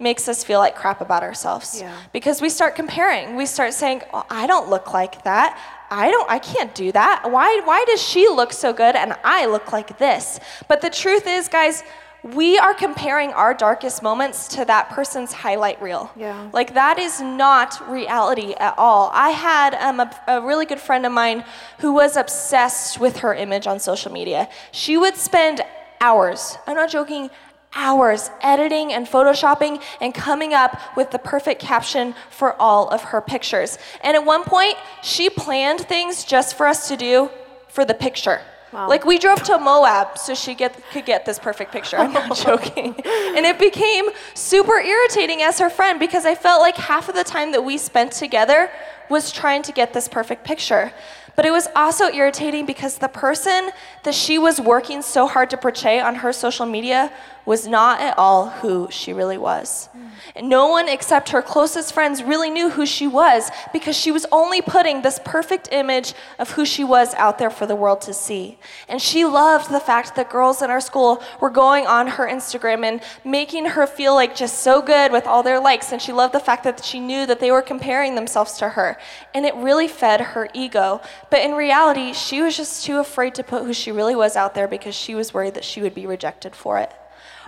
makes us feel like crap about ourselves Yeah. because we start comparing. We start saying, oh, "I don't look like that. I don't I can't do that. Why why does she look so good and I look like this?" But the truth is, guys, we are comparing our darkest moments to that person's highlight reel. Yeah. Like that is not reality at all. I had um, a, a really good friend of mine who was obsessed with her image on social media. She would spend hours, I'm not joking, hours editing and photoshopping and coming up with the perfect caption for all of her pictures. And at one point, she planned things just for us to do for the picture. Like we drove to Moab so she get, could get this perfect picture. I'm not joking. And it became super irritating as her friend because I felt like half of the time that we spent together was trying to get this perfect picture. But it was also irritating because the person that she was working so hard to portray on her social media was not at all who she really was. And no one except her closest friends really knew who she was because she was only putting this perfect image of who she was out there for the world to see. And she loved the fact that girls in our school were going on her Instagram and making her feel like just so good with all their likes. And she loved the fact that she knew that they were comparing themselves to her. And it really fed her ego. But in reality, she was just too afraid to put who she really was out there because she was worried that she would be rejected for it.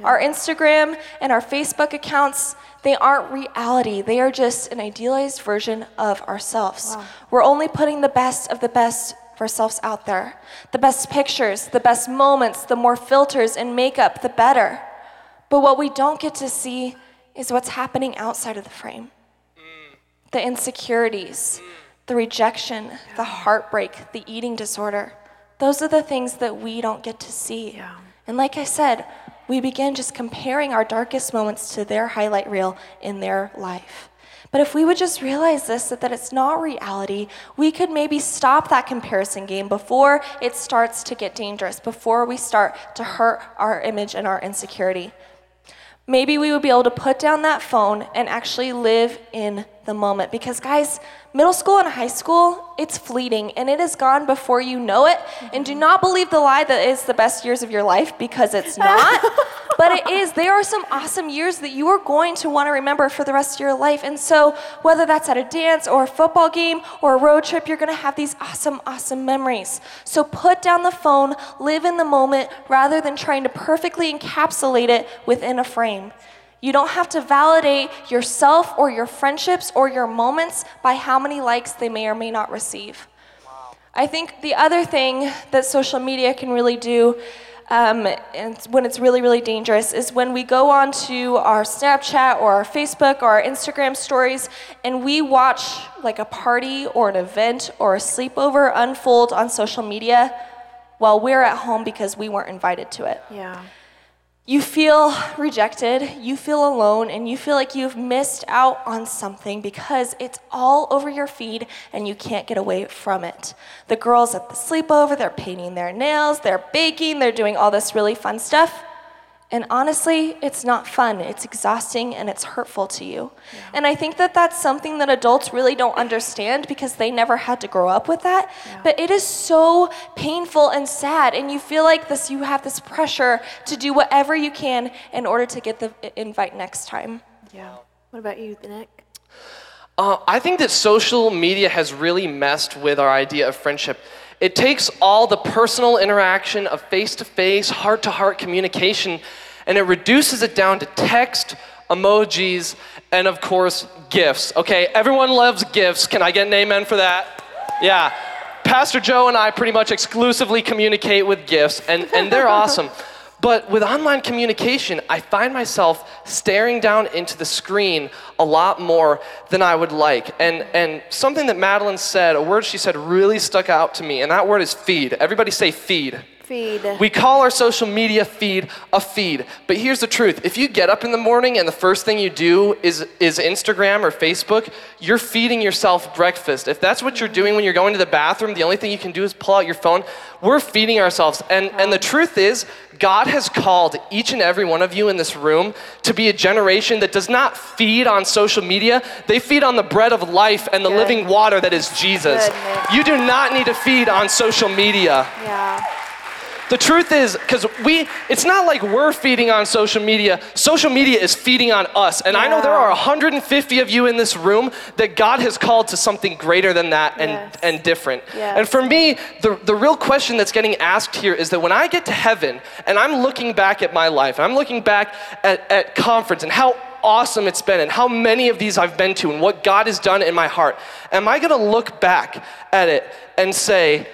Our Instagram and our Facebook accounts, they aren't reality. They are just an idealized version of ourselves. We're only putting the best of the best of ourselves out there. The best pictures, the best moments, the more filters and makeup, the better. But what we don't get to see is what's happening outside of the frame the insecurities, the rejection, the heartbreak, the eating disorder. Those are the things that we don't get to see. And like I said, we begin just comparing our darkest moments to their highlight reel in their life. But if we would just realize this, that, that it's not reality, we could maybe stop that comparison game before it starts to get dangerous, before we start to hurt our image and our insecurity. Maybe we would be able to put down that phone and actually live in the moment. Because, guys, middle school and high school, it's fleeting and it is gone before you know it. And do not believe the lie that it's the best years of your life because it's not. but it is. There are some awesome years that you are going to want to remember for the rest of your life. And so, whether that's at a dance or a football game or a road trip, you're going to have these awesome, awesome memories. So, put down the phone, live in the moment rather than trying to perfectly encapsulate it within a frame. You don't have to validate yourself or your friendships or your moments by how many likes they may or may not receive. I think the other thing that social media can really do, um, and when it's really, really dangerous, is when we go on to our Snapchat or our Facebook or our Instagram stories and we watch like a party or an event or a sleepover unfold on social media while we're at home because we weren't invited to it. Yeah. You feel rejected, you feel alone, and you feel like you've missed out on something because it's all over your feed and you can't get away from it. The girls at the sleepover, they're painting their nails, they're baking, they're doing all this really fun stuff. And honestly, it's not fun. It's exhausting and it's hurtful to you. And I think that that's something that adults really don't understand because they never had to grow up with that. But it is so painful and sad and you feel like this you have this pressure to do whatever you can in order to get the invite next time. Yeah. What about you, Nick? Uh, I think that social media has really messed with our idea of friendship. It takes all the personal interaction of face to face, heart to heart communication, and it reduces it down to text, emojis, and of course, gifts. Okay, everyone loves gifts. Can I get an amen for that? Yeah. Pastor Joe and I pretty much exclusively communicate with gifts, and, and they're awesome. But with online communication, I find myself staring down into the screen a lot more than I would like. And, and something that Madeline said, a word she said really stuck out to me, and that word is feed. Everybody say feed. Feed. We call our social media feed a feed. But here's the truth. If you get up in the morning and the first thing you do is, is Instagram or Facebook, you're feeding yourself breakfast. If that's what you're doing when you're going to the bathroom, the only thing you can do is pull out your phone. We're feeding ourselves. And, and the truth is, God has called each and every one of you in this room to be a generation that does not feed on social media. They feed on the bread of life and the Good. living water that is Jesus. Good, Nick. You do not need to feed on social media. Yeah. The truth is, because we, it's not like we're feeding on social media. Social media is feeding on us. And I know there are 150 of you in this room that God has called to something greater than that and, Yes. and different. Yes. And for me, the, the real question that's getting asked here is that when I get to heaven and I'm looking back at my life, and I'm looking back at, at conference and how awesome it's been and how many of these I've been to and what God has done in my heart, am I gonna look back at it and say,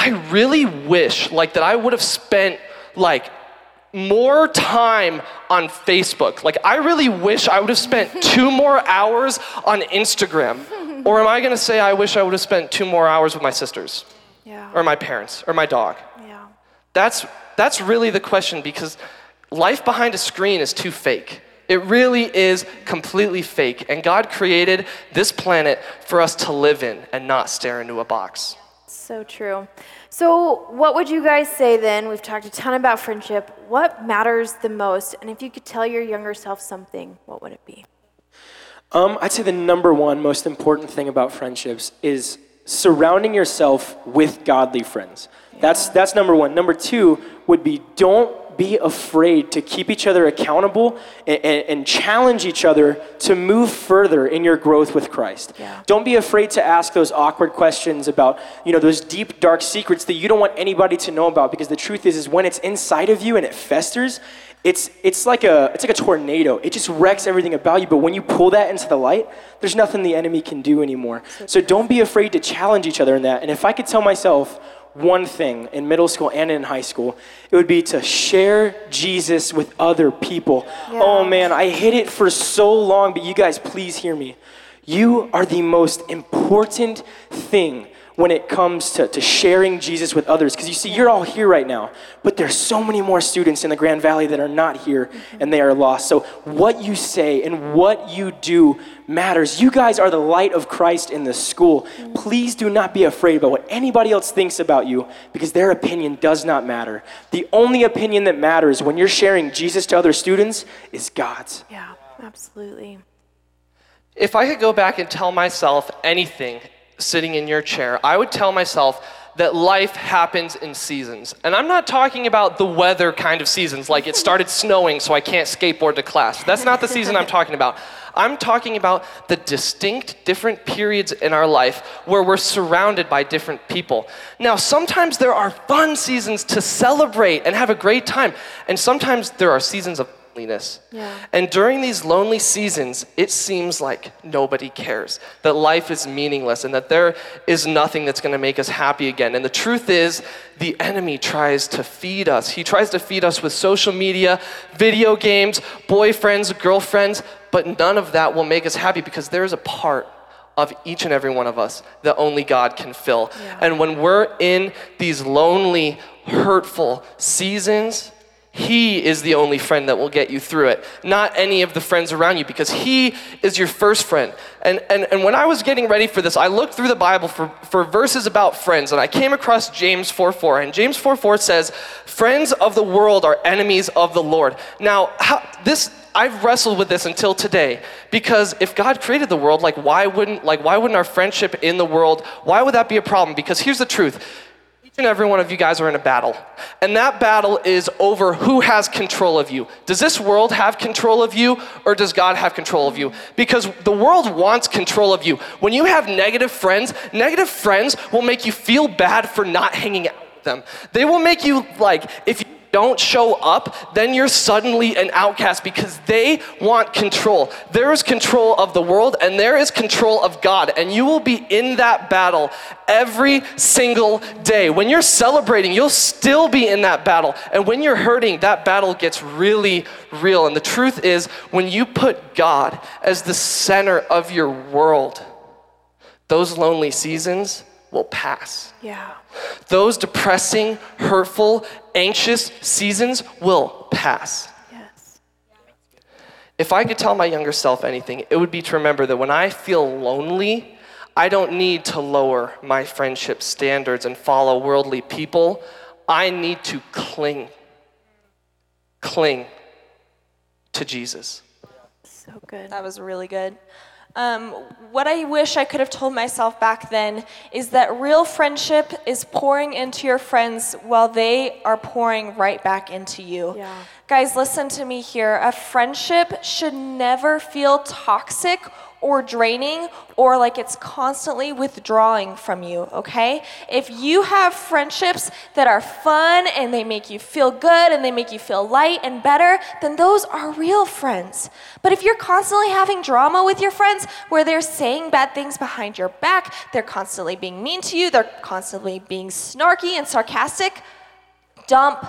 I really wish like that I would have spent like more time on Facebook. Like I really wish I would have spent two more hours on Instagram. Or am I going to say I wish I would have spent two more hours with my sisters Yeah. or my parents or my dog? Yeah. That's that's really the question because life behind a screen is too fake. It really is completely fake. And God created this planet for us to live in and not stare into a box. So true. So, what would you guys say then? We've talked a ton about friendship. What matters the most? And if you could tell your younger self something, what would it be? Um, I'd say the number one most important thing about friendships is surrounding yourself with godly friends. That's, that's number one. Number two would be don't be afraid to keep each other accountable and, and, and challenge each other to move further in your growth with Christ. Yeah. Don't be afraid to ask those awkward questions about, you know, those deep, dark secrets that you don't want anybody to know about because the truth is, is when it's inside of you and it festers, it's, it's, like a, it's like a tornado. It just wrecks everything about you. But when you pull that into the light, there's nothing the enemy can do anymore. So don't be afraid to challenge each other in that. And if I could tell myself one thing in middle school and in high school, it would be to share Jesus with other people. Yeah. Oh man, I hid it for so long, but you guys, please hear me. You are the most important thing when it comes to, to sharing Jesus with others. Because you see, you're all here right now, but there's so many more students in the Grand Valley that are not here and they are lost. So what you say and what you do matters. You guys are the light of Christ in the school. Please do not be afraid about what anybody else thinks about you because their opinion does not matter. The only opinion that matters when you're sharing Jesus to other students is God's. Yeah, absolutely. If I could go back and tell myself anything sitting in your chair, I would tell myself that life happens in seasons. And I'm not talking about the weather kind of seasons, like it started snowing so I can't skateboard to class. That's not the season I'm talking about. I'm talking about the distinct different periods in our life where we're surrounded by different people. Now, sometimes there are fun seasons to celebrate and have a great time, and sometimes there are seasons of loneliness. Yeah. And during these lonely seasons, it seems like nobody cares, that life is meaningless, and that there is nothing that's going to make us happy again. And the truth is, the enemy tries to feed us. He tries to feed us with social media, video games, boyfriends, girlfriends, but none of that will make us happy because there is a part of each and every one of us that only God can fill. And when we're in these lonely, hurtful seasons, he is the only friend that will get you through it, not any of the friends around you, because He is your first friend. And, and, and when I was getting ready for this, I looked through the Bible for, for verses about friends, and I came across James 4 4. And James 4 4 says, Friends of the world are enemies of the Lord. Now, how, this. I've wrestled with this until today because if God created the world, like why wouldn't like why wouldn't our friendship in the world, why would that be a problem? Because here's the truth and every one of you guys are in a battle. And that battle is over who has control of you. Does this world have control of you or does God have control of you? Because the world wants control of you. When you have negative friends, negative friends will make you feel bad for not hanging out with them. They will make you like, if you don't show up, then you're suddenly an outcast because they want control. There is control of the world and there is control of God, and you will be in that battle every single day. When you're celebrating, you'll still be in that battle. And when you're hurting, that battle gets really real. And the truth is, when you put God as the center of your world, those lonely seasons will pass. Yeah. Those depressing, hurtful, anxious seasons will pass. Yes. If I could tell my younger self anything, it would be to remember that when I feel lonely, I don't need to lower my friendship standards and follow worldly people. I need to cling, cling to Jesus. So good. That was really good. Um, what I wish I could have told myself back then is that real friendship is pouring into your friends while they are pouring right back into you. Yeah. Guys, listen to me here. A friendship should never feel toxic or draining or like it's constantly withdrawing from you, okay? If you have friendships that are fun and they make you feel good and they make you feel light and better, then those are real friends. But if you're constantly having drama with your friends where they're saying bad things behind your back, they're constantly being mean to you, they're constantly being snarky and sarcastic, dump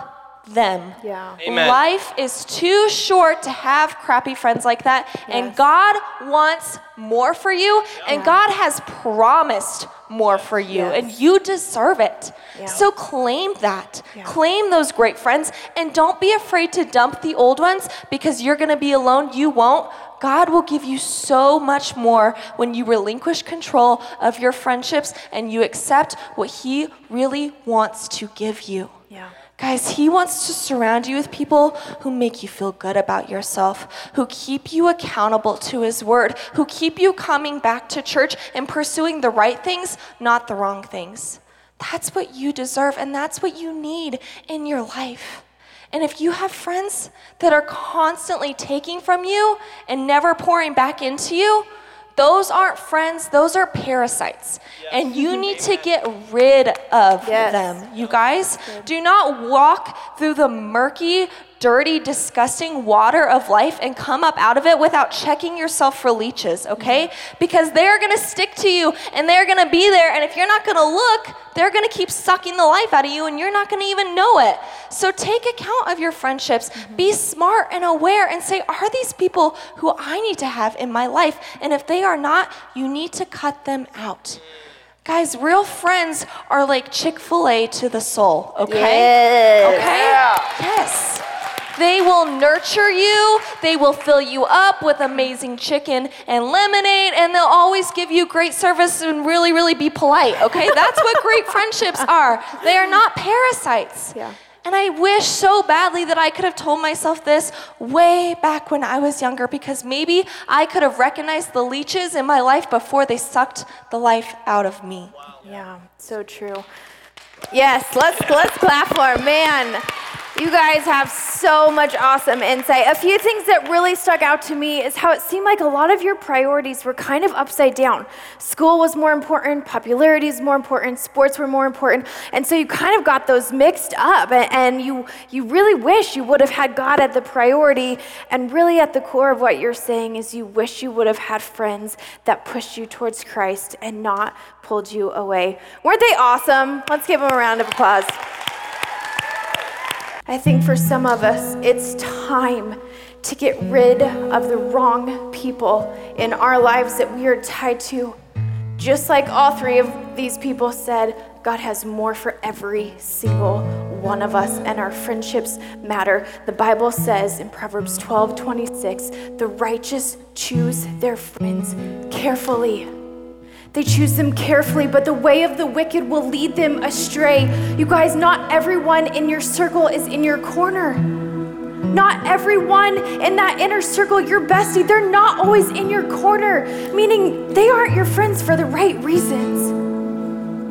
them. Yeah. Amen. Life is too short to have crappy friends like that. And God wants more for you, and God has promised more for you, Yes. and you deserve it. Yeah. So claim that. Yeah. Claim those great friends, and don't be afraid to dump the old ones because you're gonna be alone. You won't. God will give you so much more when you relinquish control of your friendships and you accept what He really wants to give you. Yeah. Guys, he wants to surround you with people who make you feel good about yourself, who keep you accountable to his word, who keep you coming back to church and pursuing the right things, not the wrong things. That's what you deserve, and that's what you need in your life. And if you have friends that are constantly taking from you and never pouring back into you, those aren't friends, those are parasites. And you need to get rid of Yes. them. You guys, do not walk through the murky, dirty, disgusting water of life and come up out of it without checking yourself for leeches, okay? Because they're gonna stick to you and they're gonna be there. And if you're not gonna look, they're gonna keep sucking the life out of you and you're not gonna even know it. So take account of your friendships. Mm-hmm. Be smart and aware and say, are these people who I need to have in my life? And if they are not, you need to cut them out. Guys, real friends are like Chick fil A to the soul, okay? Okay? Yes. They will nurture you, they will fill you up with amazing chicken and lemonade, and they'll always give you great service and really, really be polite, okay? That's what great friendships are. They are not parasites. Yeah. And I wish so badly that I could have told myself this way back when I was younger because maybe I could have recognized the leeches in my life before they sucked the life out of me. Yeah, so true. Yes, let's let's clap for. Man, you guys have so much awesome insight. A few things that really stuck out to me is how it seemed like a lot of your priorities were kind of upside down. School was more important, popularity is more important, sports were more important, and so you kind of got those mixed up. And, you you really wish you would have had God at the priority. And really, at the core of what you're saying is you wish you would have had friends that pushed you towards Christ and not pulled you away. Weren't they awesome? Let's give them a round of applause. I think for some of us, it's time to get rid of the wrong people in our lives that we are tied to. Just like all three of these people said, God has more for every single one of us, and our friendships matter. The Bible says in Proverbs 12 26, the righteous choose their friends carefully. They choose them carefully, but the way of the wicked will lead them astray. You guys, not everyone in your circle is in your corner. Not everyone in that inner circle, your bestie, they're not always in your corner, meaning they aren't your friends for the right reasons.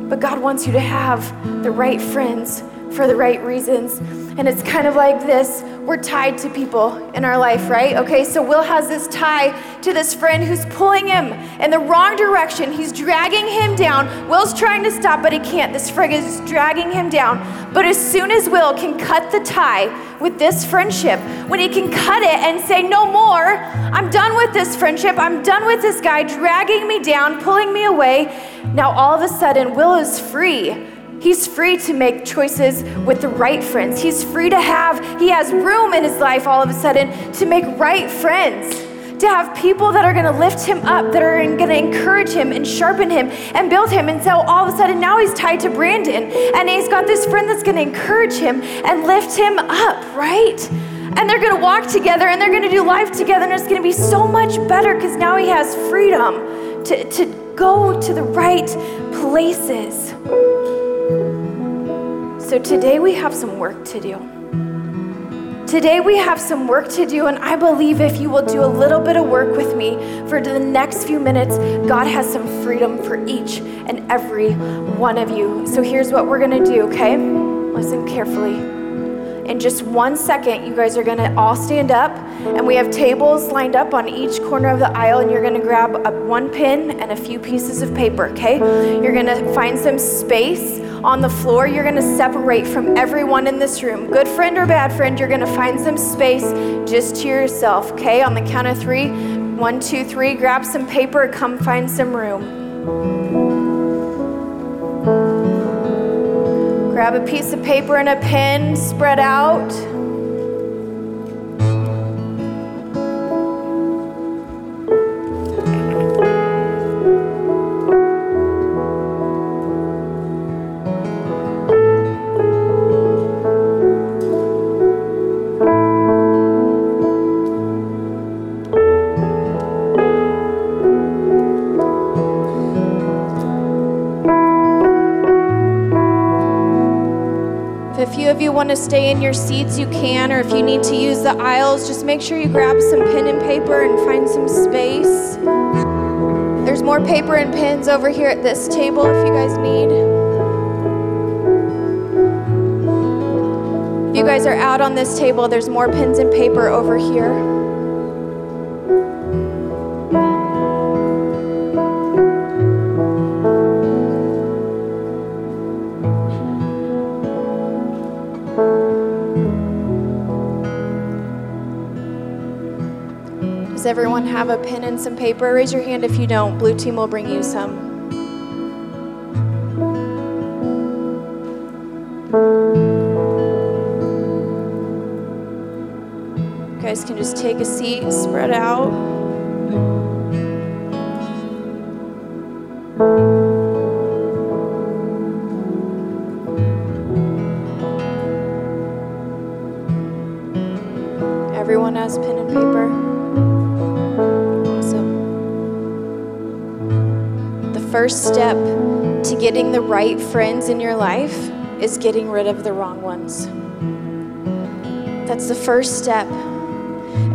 But God wants you to have the right friends for the right reasons. And it's kind of like this we're tied to people in our life, right? Okay, so Will has this tie to this friend who's pulling him in the wrong direction. He's dragging him down. Will's trying to stop, but he can't. This friend is dragging him down. But as soon as Will can cut the tie with this friendship, when he can cut it and say, No more, I'm done with this friendship, I'm done with this guy dragging me down, pulling me away. Now all of a sudden, Will is free. He's free to make choices with the right friends. He's free to have, he has room in his life all of a sudden to make right friends, to have people that are to lift him up, that are to encourage him and sharpen him and build him. And so all of a sudden now he's tied to Brandon and he's got this friend that's to encourage him and lift him up, right? And they're to walk together and they're to do life together and it's to be so much better because now he has freedom to, to go to the right places. So today we have some work to do. Today we have some work to do, and I believe if you will do a little bit of work with me for the next few minutes, God has some freedom for each and every one of you. So here's what we're gonna do, okay? Listen carefully. In just one second, you guys are gonna all stand up, and we have tables lined up on each corner of the aisle, and you're gonna grab one pin and a few pieces of paper, okay? You're gonna find some space on the floor. You're going to separate from everyone in this room. Good friend or bad friend, you're going to find some space just to yourself, okay? On the count of three one, two, three, grab some paper, come find some room. Grab a piece of paper and a pen, spread out. Want to stay in your seats, you can, or if you need to use the aisles, just make sure you grab some pen and paper and find some space. There's more paper and pens over here at this table if you guys need. If you guys are out on this table, there's more pens and paper over here. Have a pen and some paper? Raise your hand if you don't. Blue team will bring you some. You guys can just take a seat, spread out. Getting the right friends in your life is getting rid of the wrong ones. That's the first step.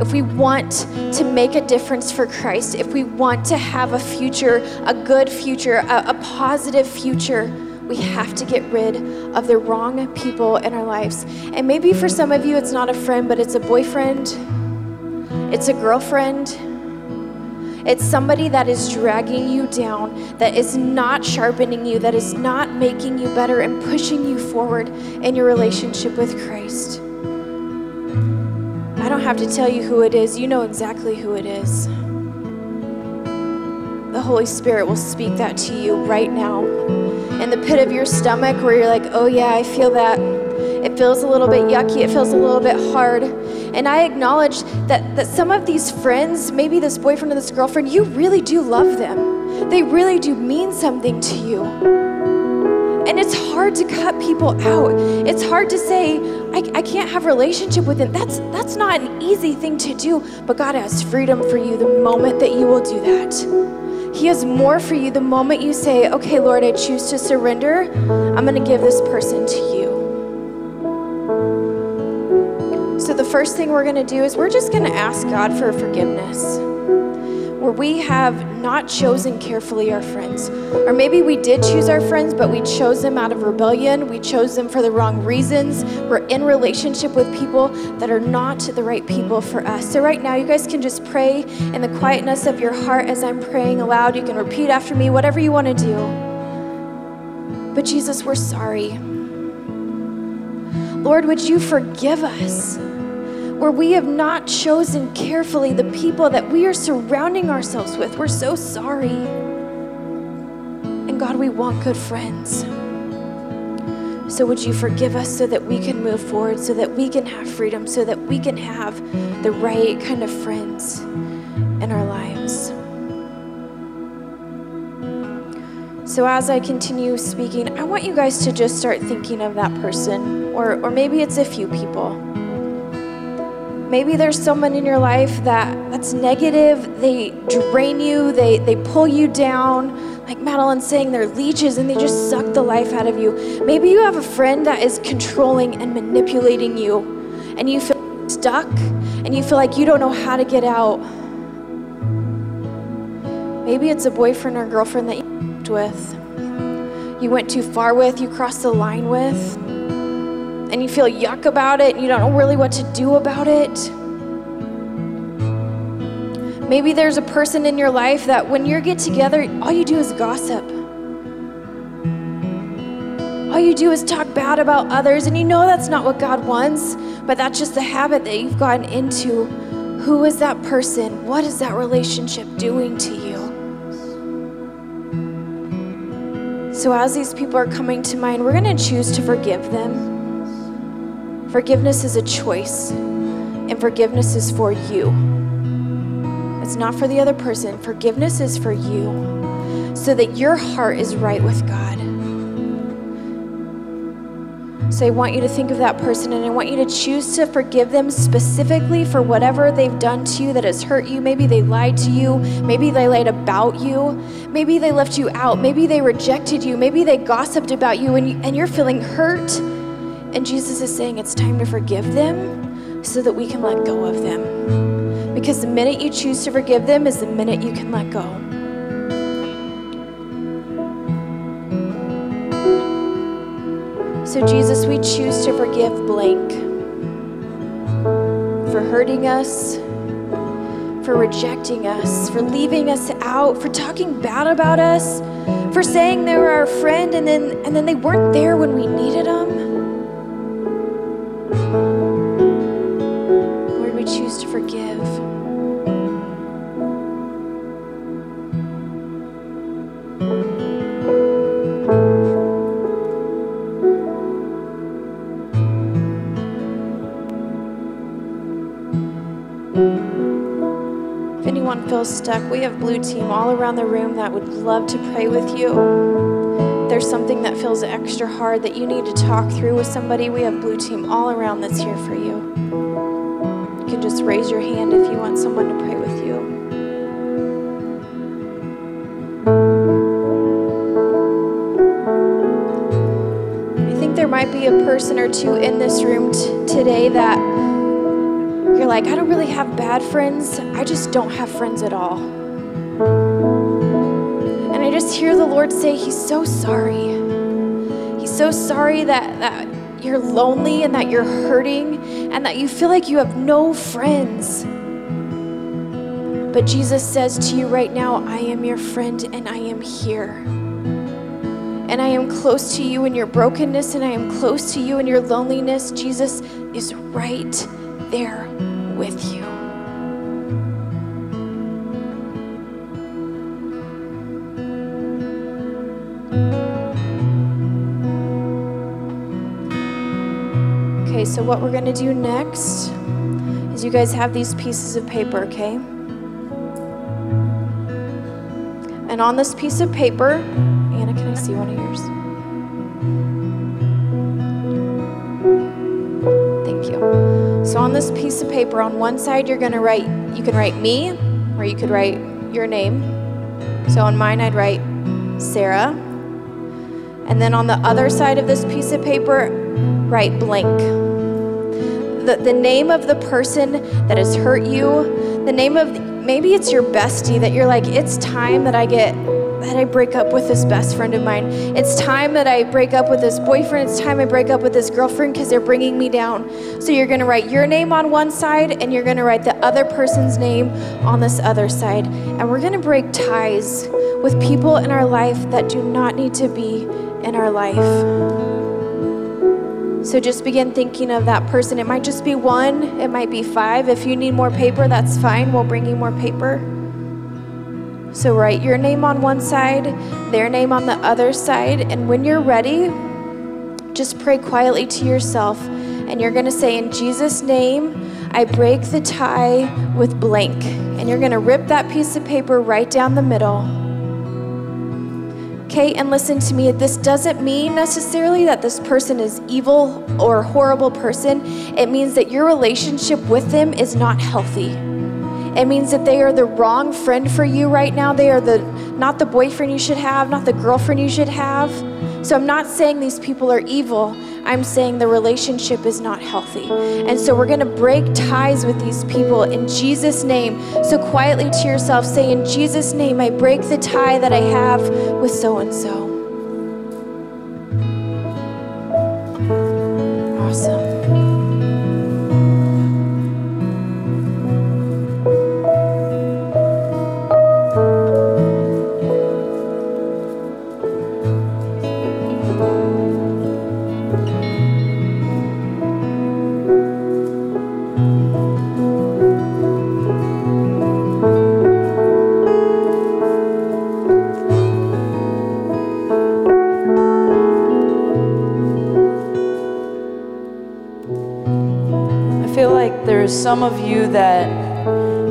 If we want to make a difference for Christ, if we want to have a future, a good future, a, a positive future, we have to get rid of the wrong people in our lives. And maybe for some of you, it's not a friend, but it's a boyfriend, it's a girlfriend. It's somebody that is dragging you down, that is not sharpening you, that is not making you better and pushing you forward in your relationship with Christ. I don't have to tell you who it is, you know exactly who it is. The Holy Spirit will speak that to you right now. In the pit of your stomach, where you're like, oh yeah, I feel that. It feels a little bit yucky, it feels a little bit hard. And I acknowledge that, that some of these friends, maybe this boyfriend or this girlfriend, you really do love them. They really do mean something to you. And it's hard to cut people out. It's hard to say, I, I can't have a relationship with them. That's that's not an easy thing to do, but God has freedom for you the moment that you will do that. He has more for you the moment you say, okay, Lord, I choose to surrender. I'm going to give this person to you. First thing we're going to do is we're just going to ask God for forgiveness. Where we have not chosen carefully our friends. Or maybe we did choose our friends, but we chose them out of rebellion. We chose them for the wrong reasons. We're in relationship with people that are not the right people for us. So, right now, you guys can just pray in the quietness of your heart as I'm praying aloud. You can repeat after me, whatever you want to do. But, Jesus, we're sorry. Lord, would you forgive us? Where we have not chosen carefully the people that we are surrounding ourselves with. We're so sorry. And God, we want good friends. So would you forgive us so that we can move forward, so that we can have freedom, so that we can have the right kind of friends in our lives. So, as I continue speaking, I want you guys to just start thinking of that person, or, or maybe it's a few people. Maybe there's someone in your life that, that's negative, they drain you, they, they pull you down. Like Madeline's saying, they're leeches and they just suck the life out of you. Maybe you have a friend that is controlling and manipulating you, and you feel stuck and you feel like you don't know how to get out. Maybe it's a boyfriend or girlfriend that you with, you went too far with, you crossed the line with, and you feel yuck about it and you don't know really what to do about it. Maybe there's a person in your life that when you get together, all you do is gossip. All you do is talk bad about others, and you know that's not what God wants, but that's just the habit that you've gotten into. Who is that person? What is that relationship doing to you? So, as these people are coming to mind, we're going to choose to forgive them. Forgiveness is a choice, and forgiveness is for you. It's not for the other person. Forgiveness is for you so that your heart is right with God. So I want you to think of that person and I want you to choose to forgive them specifically for whatever they've done to you that has hurt you. Maybe they lied to you. Maybe they lied about you. Maybe they left you out. Maybe they rejected you. Maybe they gossiped about you and, you, and you're feeling hurt. And Jesus is saying it's time to forgive them so that we can let go of them. Because the minute you choose to forgive them is the minute you can let go. So, Jesus, we choose to forgive blank for hurting us, for rejecting us, for leaving us out, for talking bad about us, for saying they were our friend and then, and then they weren't there when we needed them. Feels stuck, we have Blue Team all around the room that would love to pray with you. There's something that feels extra hard that you need to talk through with somebody, we have Blue Team all around that's here for you. You can just raise your hand if you want someone to pray with you. I think there might be a person or two in this room t- today that you're like, I don't really have bad friends. I just don't have friends at all. And I just hear the Lord say, He's so sorry. He's so sorry that, that you're lonely and that you're hurting and that you feel like you have no friends. But Jesus says to you right now, I am your friend and I am here. And I am close to you in your brokenness and I am close to you in your loneliness. Jesus is right there with you. Okay, so what we're going to do next is you guys have these pieces of paper, okay? And on this piece of paper, Anna, can I see one of yours? So on this piece of paper, on one side, you're gonna write, you can write me, or you could write your name. So on mine, I'd write Sarah. And then on the other side of this piece of paper, write blank. The, the name of the person that has hurt you, the name of, maybe it's your bestie that you're like, it's time that I get that I break up with this best friend of mine. It's time that I break up with this boyfriend. It's time I break up with this girlfriend because they're bringing me down. So you're going to write your name on one side and you're going to write the other person's name on this other side. And we're going to break ties with people in our life that do not need to be in our life. So just begin thinking of that person. It might just be one, it might be five. If you need more paper, that's fine. We'll bring you more paper. So write your name on one side, their name on the other side, and when you're ready, just pray quietly to yourself. And you're going to say, In Jesus' name, I break the tie with blank. And you're going to rip that piece of paper right down the middle. Okay, and listen to me. This doesn't mean necessarily that this person is evil or horrible person. It means that your relationship with them is not healthy. It means that they are the wrong friend for you right now. They are the not the boyfriend you should have, not the girlfriend you should have. So I'm not saying these people are evil. I'm saying the relationship is not healthy. And so we're going to break ties with these people in Jesus' name. So quietly to yourself, say, In Jesus' name, I break the tie that I have with so and so. Some of you that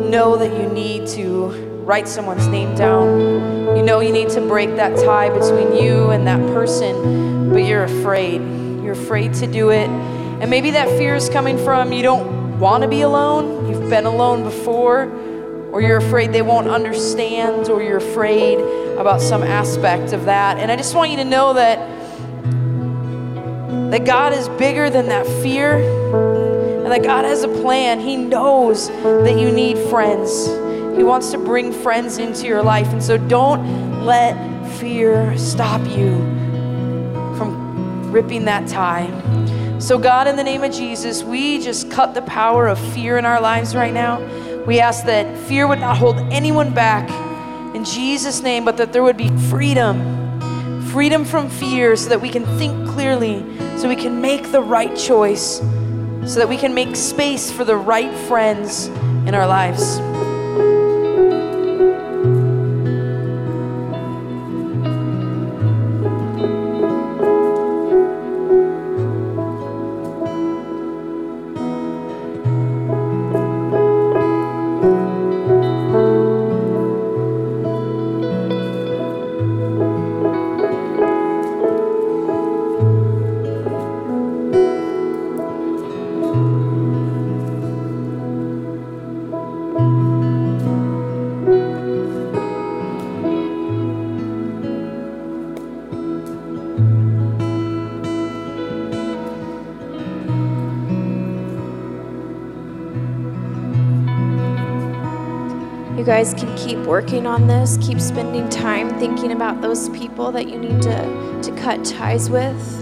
know that you need to write someone's name down. You know you need to break that tie between you and that person, but you're afraid. You're afraid to do it. And maybe that fear is coming from you don't want to be alone, you've been alone before, or you're afraid they won't understand, or you're afraid about some aspect of that. And I just want you to know that that God is bigger than that fear and that God has a plan. He knows that you need friends. He wants to bring friends into your life. And so don't let fear stop you from ripping that tie. So, God, in the name of Jesus, we just cut the power of fear in our lives right now. We ask that fear would not hold anyone back in Jesus' name, but that there would be freedom freedom from fear so that we can think clearly, so we can make the right choice, so that we can make space for the right friends in our lives. Guys can keep working on this, keep spending time thinking about those people that you need to, to cut ties with.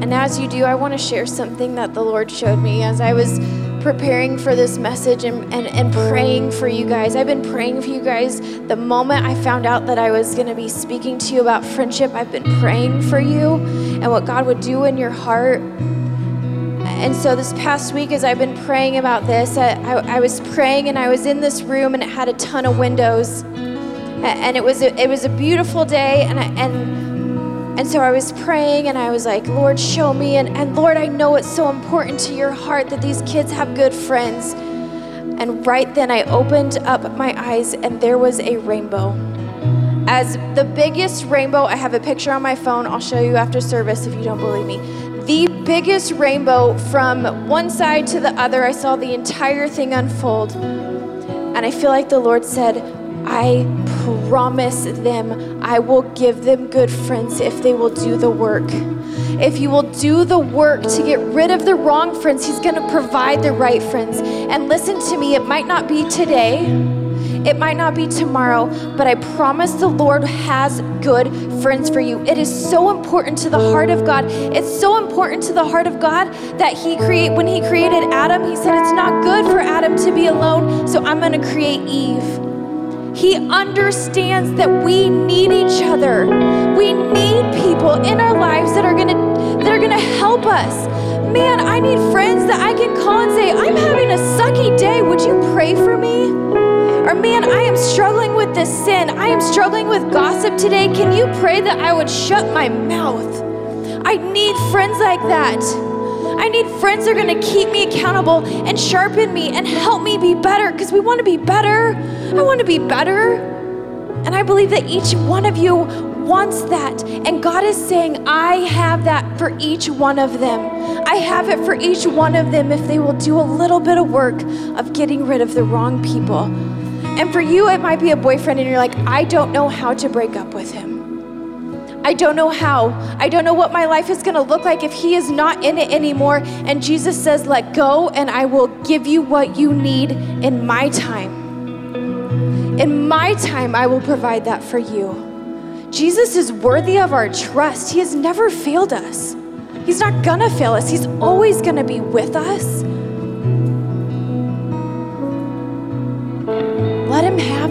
And as you do, I want to share something that the Lord showed me as I was preparing for this message and, and, and praying for you guys. I've been praying for you guys the moment I found out that I was going to be speaking to you about friendship. I've been praying for you and what God would do in your heart. And so this past week, as I've been praying about this, I, I, I was praying and I was in this room and it had a ton of windows. And it was a, it was a beautiful day, and I, and and so I was praying and I was like, Lord, show me. And, and Lord, I know it's so important to your heart that these kids have good friends. And right then I opened up my eyes and there was a rainbow. As the biggest rainbow, I have a picture on my phone. I'll show you after service if you don't believe me. The biggest rainbow from one side to the other. I saw the entire thing unfold. And I feel like the Lord said, I promise them I will give them good friends if they will do the work. If you will do the work to get rid of the wrong friends, He's going to provide the right friends. And listen to me, it might not be today, it might not be tomorrow, but I promise the Lord has good friends for you. It is so important to the heart of God. It's so important to the heart of God that He create when He created Adam, He said it's not good for Adam to be alone, so I'm to create Eve. He understands that we need each other. We need people in our lives that are gonna that are gonna help us. Man, I need friends that I can call and say, I'm having a sucky day. Would you pray for me? Or man, I am struggling with this sin. I am struggling with gossip today. Can you pray that I would shut my mouth? I need friends like that. I need friends that are going to keep me accountable and sharpen me and help me be better because we want to be better. I want to be better. And I believe that each one of you wants that. And God is saying, I have that for each one of them. I have it for each one of them if they will do a little bit of work of getting rid of the wrong people. And for you, it might be a boyfriend, and you're like, I don't know how to break up with him. I don't know how. I don't know what my life is going to look like if he is not in it anymore. And Jesus says, Let go, and I will give you what you need in my time. In my time, I will provide that for you. Jesus is worthy of our trust. He has never failed us. He's not gonna fail us, He's always gonna be with us.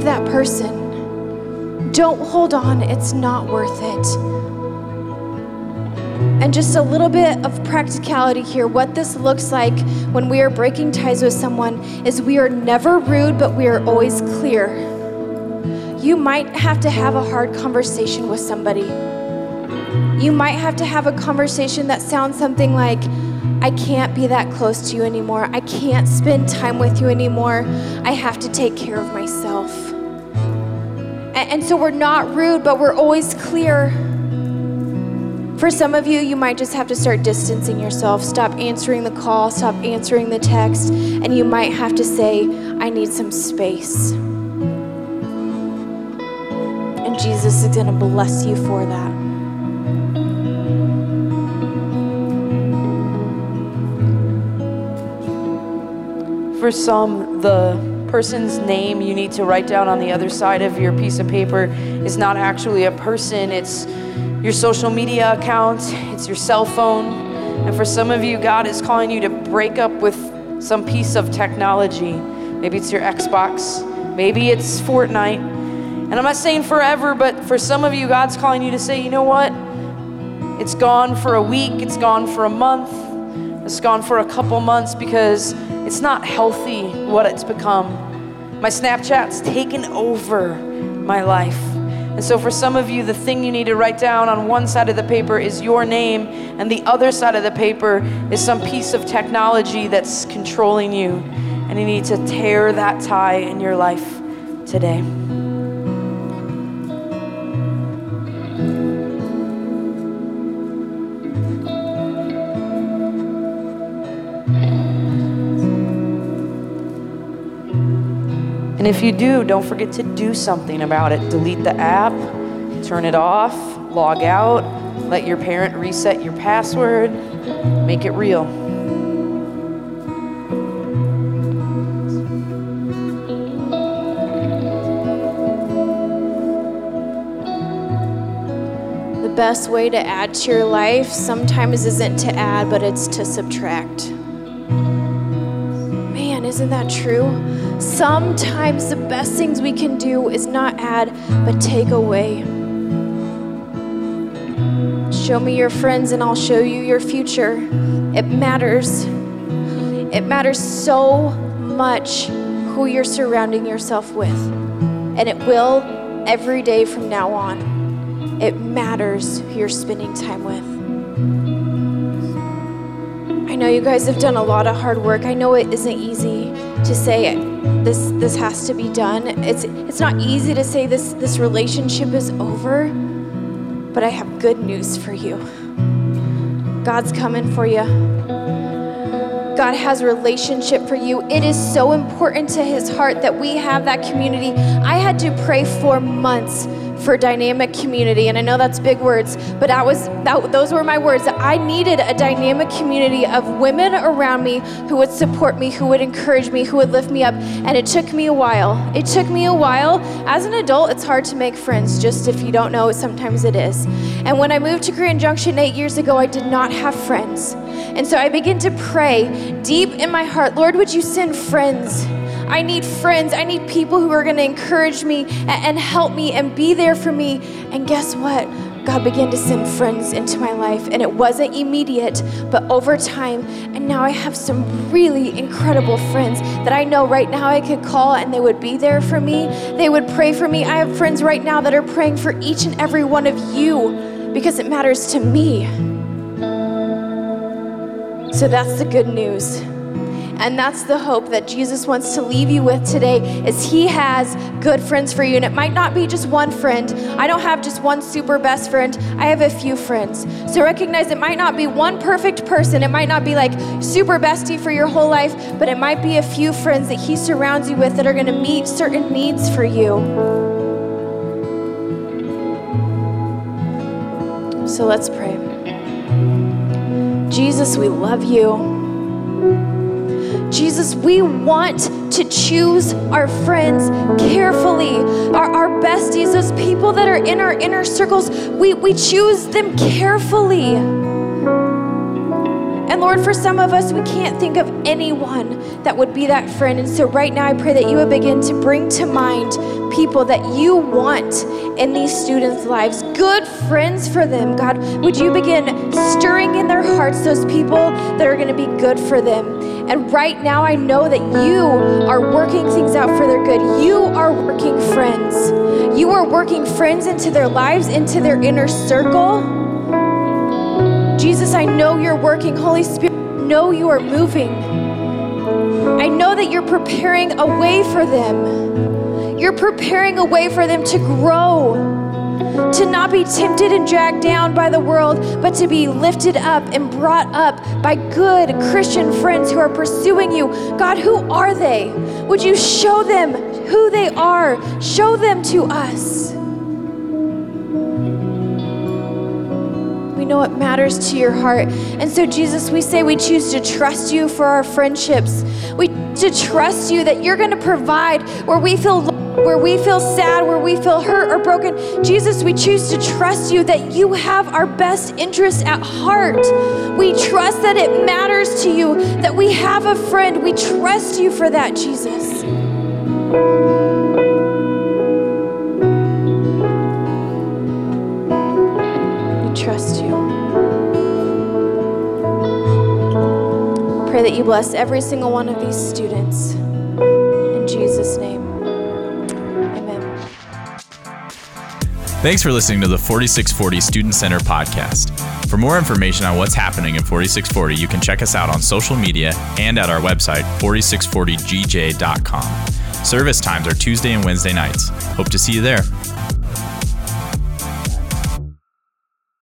That person. Don't hold on, it's not worth it. And just a little bit of practicality here. What this looks like when we are breaking ties with someone is we are never rude, but we are always clear. You might have to have a hard conversation with somebody. You might have to have a conversation that sounds something like, I can't be that close to you anymore. I can't spend time with you anymore. I have to take care of myself. And, so we're not rude, but we're always clear. For some of you, you might just have to start distancing yourself. Stop answering the call, stop answering the text, and you might have to say, I need some space. And Jesus is going to bless you for that. For some, the person's name you need to write down on the other side of your piece of paper is not actually a person, it's your social media account, it's your cell phone. And for some of you, God is calling you to break up with some piece of technology. Maybe it's your Xbox, maybe it's Fortnite. And I'm not saying forever, but for some of you, God's calling you to say, you know what? It's gone for a week, it's gone for a month, it's gone for a couple months because it's not healthy what it's become. My Snapchat's taken over my life. And so, for some of you, the thing you need to write down on one side of the paper is your name, and the other side of the paper is some piece of technology that's controlling you. And you need to tear that tie in your life today. And if you do, don't forget to do something about it. Delete the app, turn it off, log out, let your parent reset your password, make it real. The best way to add to your life sometimes isn't to add, but it's to subtract. Man, isn't that true? Sometimes the best things we can do is not add, but take away. Show me your friends and I'll show you your future. It matters. It matters so much who you're surrounding yourself with. And it will every day from now on. It matters who you're spending time with. I know you guys have done a lot of hard work. I know it isn't easy to say this this has to be done. It's it's not easy to say this this relationship is over, but I have good news for you. God's coming for you. God has a relationship for you. It is so important to his heart that we have that community. I had to pray for months for dynamic community. And I know that's big words, but that was that, those were my words. I needed a dynamic community of women around me who would support me, who would encourage me, who would lift me up. And it took me a while. It took me a while. As an adult, it's hard to make friends. Just if you don't know, sometimes it is. And when I moved to Grand Junction eight years ago, I did not have friends. And so I began to pray deep in my heart, Lord, would you send friends? I need friends. I need people who are going to encourage me and help me and be there for me. And guess what? God began to send friends into my life, and it wasn't immediate, but over time. And now I have some really incredible friends that I know right now I could call and they would be there for me. They would pray for me. I have friends right now that are praying for each and every one of you because it matters to me. So that's the good news. And that's the hope that Jesus wants to leave you with today is he has good friends for you. And it might not be just one friend. I don't have just one super best friend. I have a few friends. So recognize it might not be one perfect person. It might not be like super bestie for your whole life, but it might be a few friends that he surrounds you with that are going to meet certain needs for you. So let's pray. Jesus, we love you. Jesus, we want to choose our friends carefully, our, our besties, those people that are in our inner circles. We, we choose them carefully. And Lord, for some of us, we can't think of anyone that would be that friend. And so right now, I pray that you would begin to bring to mind people that you want in these students' lives, good friends for them. God, would you begin stirring in their hearts those people that are going to be good for them? And right now, I know that you are working things out for their good. You are working friends. You are working friends into their lives, into their inner circle. Jesus, I know you're working. Holy Spirit, I know you are moving. I know that you're preparing a way for them. You're preparing a way for them to grow, to not be tempted and dragged down by the world, but to be lifted up and brought up by good Christian friends who are pursuing you. God, who are they? Would you show them who they are? Show them to us. We know it matters to your heart. And so, Jesus, we say we choose to trust you for our friendships. We to trust you that you're going to provide where we feel where we feel sad, where we feel hurt or broken. Jesus, we choose to trust you that you have our best interests at heart. We trust that it matters to you, that we have a friend. We trust you for that, Jesus. We trust you. Pray that you bless every single one of these students. In Jesus' name. Amen. Thanks for listening to the 4640 Student Center podcast. For more information on what's happening in 4640, you can check us out on social media and at our website, 4640gj.com. Service times are Tuesday and Wednesday nights. Hope to see you there.